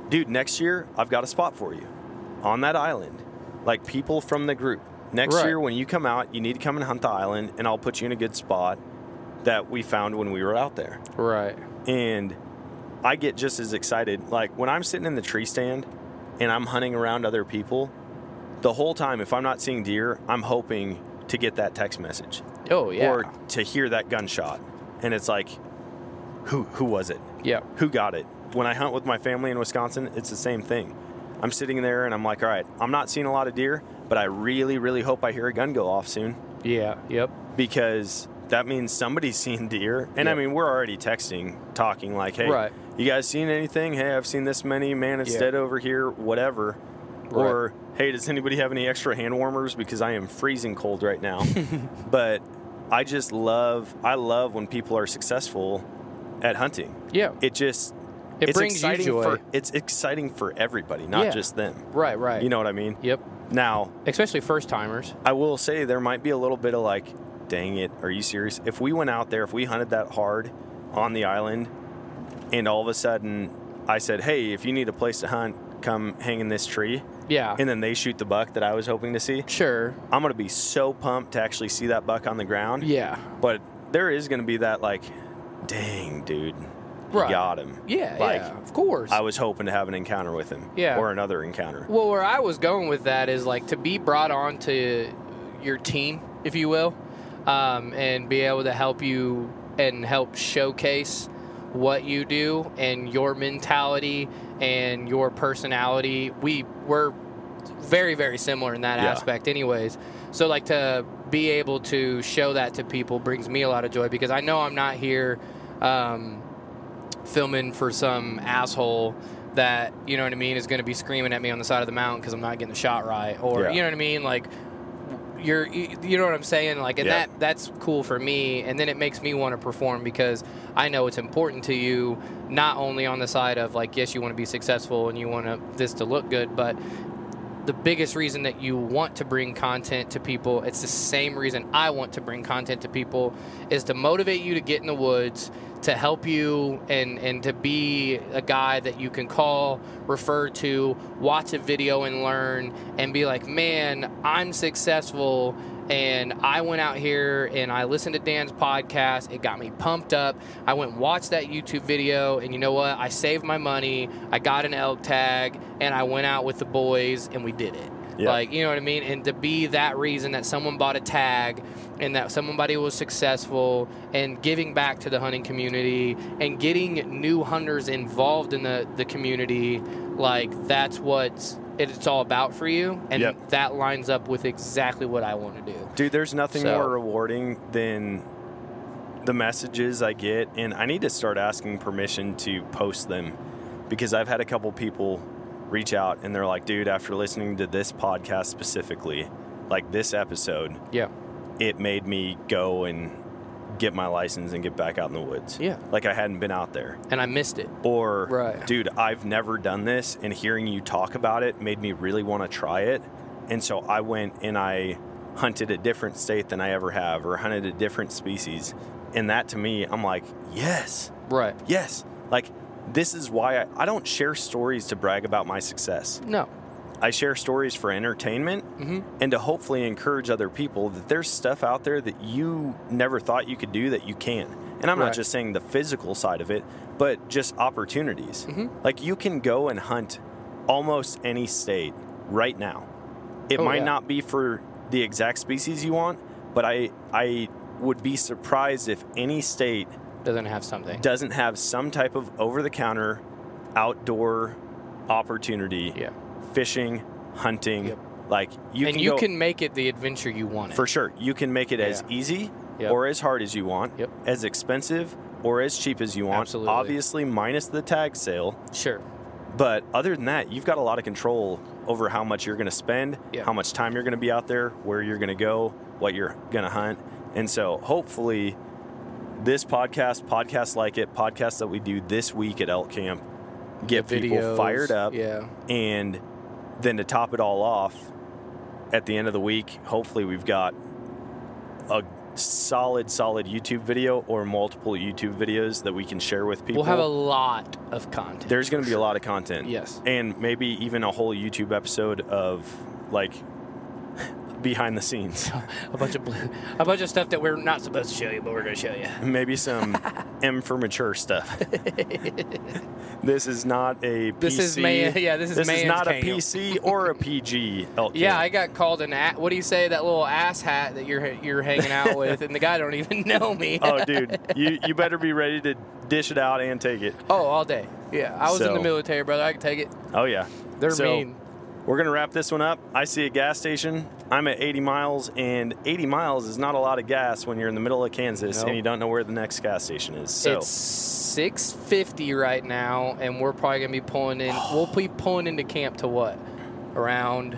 dude, next year I've got a spot for you on that island. Like people from the group. Next Right. year when you come out, you need to come and hunt the island and I'll put you in a good spot that we found when we were out there Right. and I get just as excited. Like when I'm sitting in the tree stand and I'm hunting around other people, the whole time, if I'm not seeing deer, I'm hoping to get that text message Oh yeah. or to hear that gunshot. And it's like, who who was it? yeah. Who got it? When I hunt with my family in Wisconsin, it's the same thing. I'm sitting there and I'm like, all right, I'm not seeing a lot of deer, but I really, really hope I hear a gun go off soon Yeah. Yep. because that means somebody's *laughs* seen deer. And I mean, we're already texting, talking like, hey, Right. you guys seen anything? Hey, I've seen this many. Man, it's Yeah. dead over here, whatever. Right. Or, hey, does anybody have any extra hand warmers? Because I am freezing cold right now. *laughs* but I just love, I love when people are successful at hunting. Yeah. It just, It it's brings you exciting joy. for it's exciting for everybody, not Yeah. just them. right. Right. You know what I mean? Yep. Now, Especially first timers. I will say there might be a little bit of like, dang it, are you serious? If we went out there, if we hunted that hard on the island, and all of a sudden I said, hey, if you need a place to hunt, come hang in this tree, Yeah. and then they shoot the buck that I was hoping to see, sure. I'm going to be so pumped to actually see that buck on the ground. Yeah. But there is going to be that like, dang, dude, Right. got him. Yeah. Like, yeah. Of course. I was hoping to have an encounter with him. Yeah. Or another encounter. Well, where I was going with that is like to be brought on to your team, if you will, um, and be able to help you and help showcase what you do and your mentality and your personality. We we're very very similar in that Yeah. aspect, anyways. So like to be able to show that to people brings me a lot of joy because I know I'm not here. Um, filming for some asshole that you know what I mean is going to be screaming at me on the side of the mountain because I'm not getting the shot right, or Yeah. you know what I mean, like you're you you know what I'm saying, like and Yeah. that that's cool for me, and then it makes me want to perform because I know it's important to you, not only on the side of like yes you want to be successful and you want to, this to look good, but the biggest reason that you want to bring content to people, it's the same reason I want to bring content to people, is to motivate you to get in the woods, to help you and, and to be a guy that you can call, refer to, watch a video and learn, and be like, man, I'm successful. And I went out here and I listened to Dan's podcast. It got me pumped up. I went and watched that YouTube video, and you know what? I saved my money. I got an elk tag, and I went out with the boys, and we did it. Yeah. Like, you know what I mean? And to be that reason that someone bought a tag and that somebody was successful and giving back to the hunting community and getting new hunters involved in the, the community, like, that's what it's all about for you. And Yep. that lines up with exactly what I want to do. Dude, there's nothing So- more rewarding than the messages I get, and I need to start asking permission to post them because I've had a couple people reach out and they're like, dude, after listening to this podcast specifically, like this episode, Yeah. it made me go and get my license and get back out in the woods. Yeah. Like I hadn't been out there. And I missed it. Or, Right. dude, I've never done this, and hearing you talk about it made me really want to try it. And so I went and I hunted a different state than I ever have, or hunted a different species. And that to me, I'm like, yes, Right. yes. Like, this is why I, I don't share stories to brag about my success. No. I share stories for entertainment Mhm. and to hopefully encourage other people that there's stuff out there that you never thought you could do that you can. And I'm Right. not just saying the physical side of it, but just opportunities. Mhm. Like you can go and hunt almost any state right now. It Oh, might yeah. not be for the exact species you want, but I I would be surprised if any state Doesn't have something. doesn't have some type of over the counter outdoor opportunity Yeah. fishing, hunting. Yep. Like you and can you go, can make it the adventure you want it. for sure. You can make it as easy Yep. or as hard as you want, Yep. as expensive or as cheap as you want. Absolutely. Obviously, minus the tag sale. Sure. But other than that, you've got a lot of control over how much you're going to spend, Yeah. how much time you're going to be out there, where you're going to go, what you're going to hunt. And so hopefully, this podcast, podcasts like it, podcasts that we do this week at Elk Camp, get The people fired up. Yeah. And then to top it all off, at the end of the week, hopefully we've got a solid, solid YouTube video or multiple YouTube videos that we can share with people. We'll have a lot of content. There's going to be a lot of content. Yes. And maybe even a whole YouTube episode of like behind the scenes. *laughs* a bunch of blue, a bunch of stuff that we're not supposed to show you, but we're going to show you. maybe some *laughs* M for mature stuff. this is not a PC. This is man- yeah, this is This is not a. PC or a PG. elk *laughs* Yeah. I got called an a- what do you say that little ass hat that you're you're hanging out with, and the guy don't even know me. oh, dude, you you better be ready to dish it out and take it. Oh, all day. Yeah, I was in the military, brother. I can take it. Oh yeah, They're So, mean. We're gonna wrap this one up. I see a gas station. I'm at 80 miles, and 80 miles is not a lot of gas when you're in the middle of Kansas Nope. and you don't know where the next gas station is. So It's 650 right now, and we're probably gonna be pulling in. we'll be pulling into camp to what? Around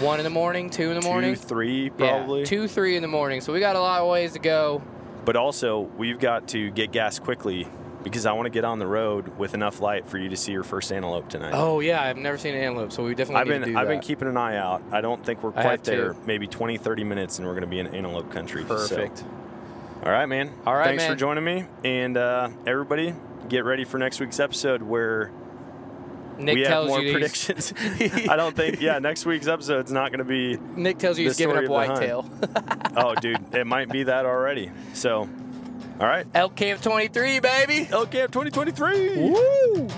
one in the morning, two in the two, morning. three probably. Yeah, two, three in the morning. So we got a lot of ways to go. But also, we've got to get gas quickly because I want to get on the road with enough light for you to see your first antelope tonight. Oh yeah, I've never seen an antelope, so we definitely I've need been to do that. I've been keeping an eye out. I don't think we're quite there. Maybe 20, 30 minutes, and we're going to be in antelope country. So- Perfect. All right, man. All right, Thanks for joining me, and uh, everybody, get ready for next week's episode where Nick we have tells more you predictions. *laughs* I don't think. Yeah, next week's episode's not going to be. Nick tells you he's giving up of the hunt. whitetail. Oh, dude, it might be that already. So, all right. Elk Camp 23, baby. Elk Camp 2023. Woo!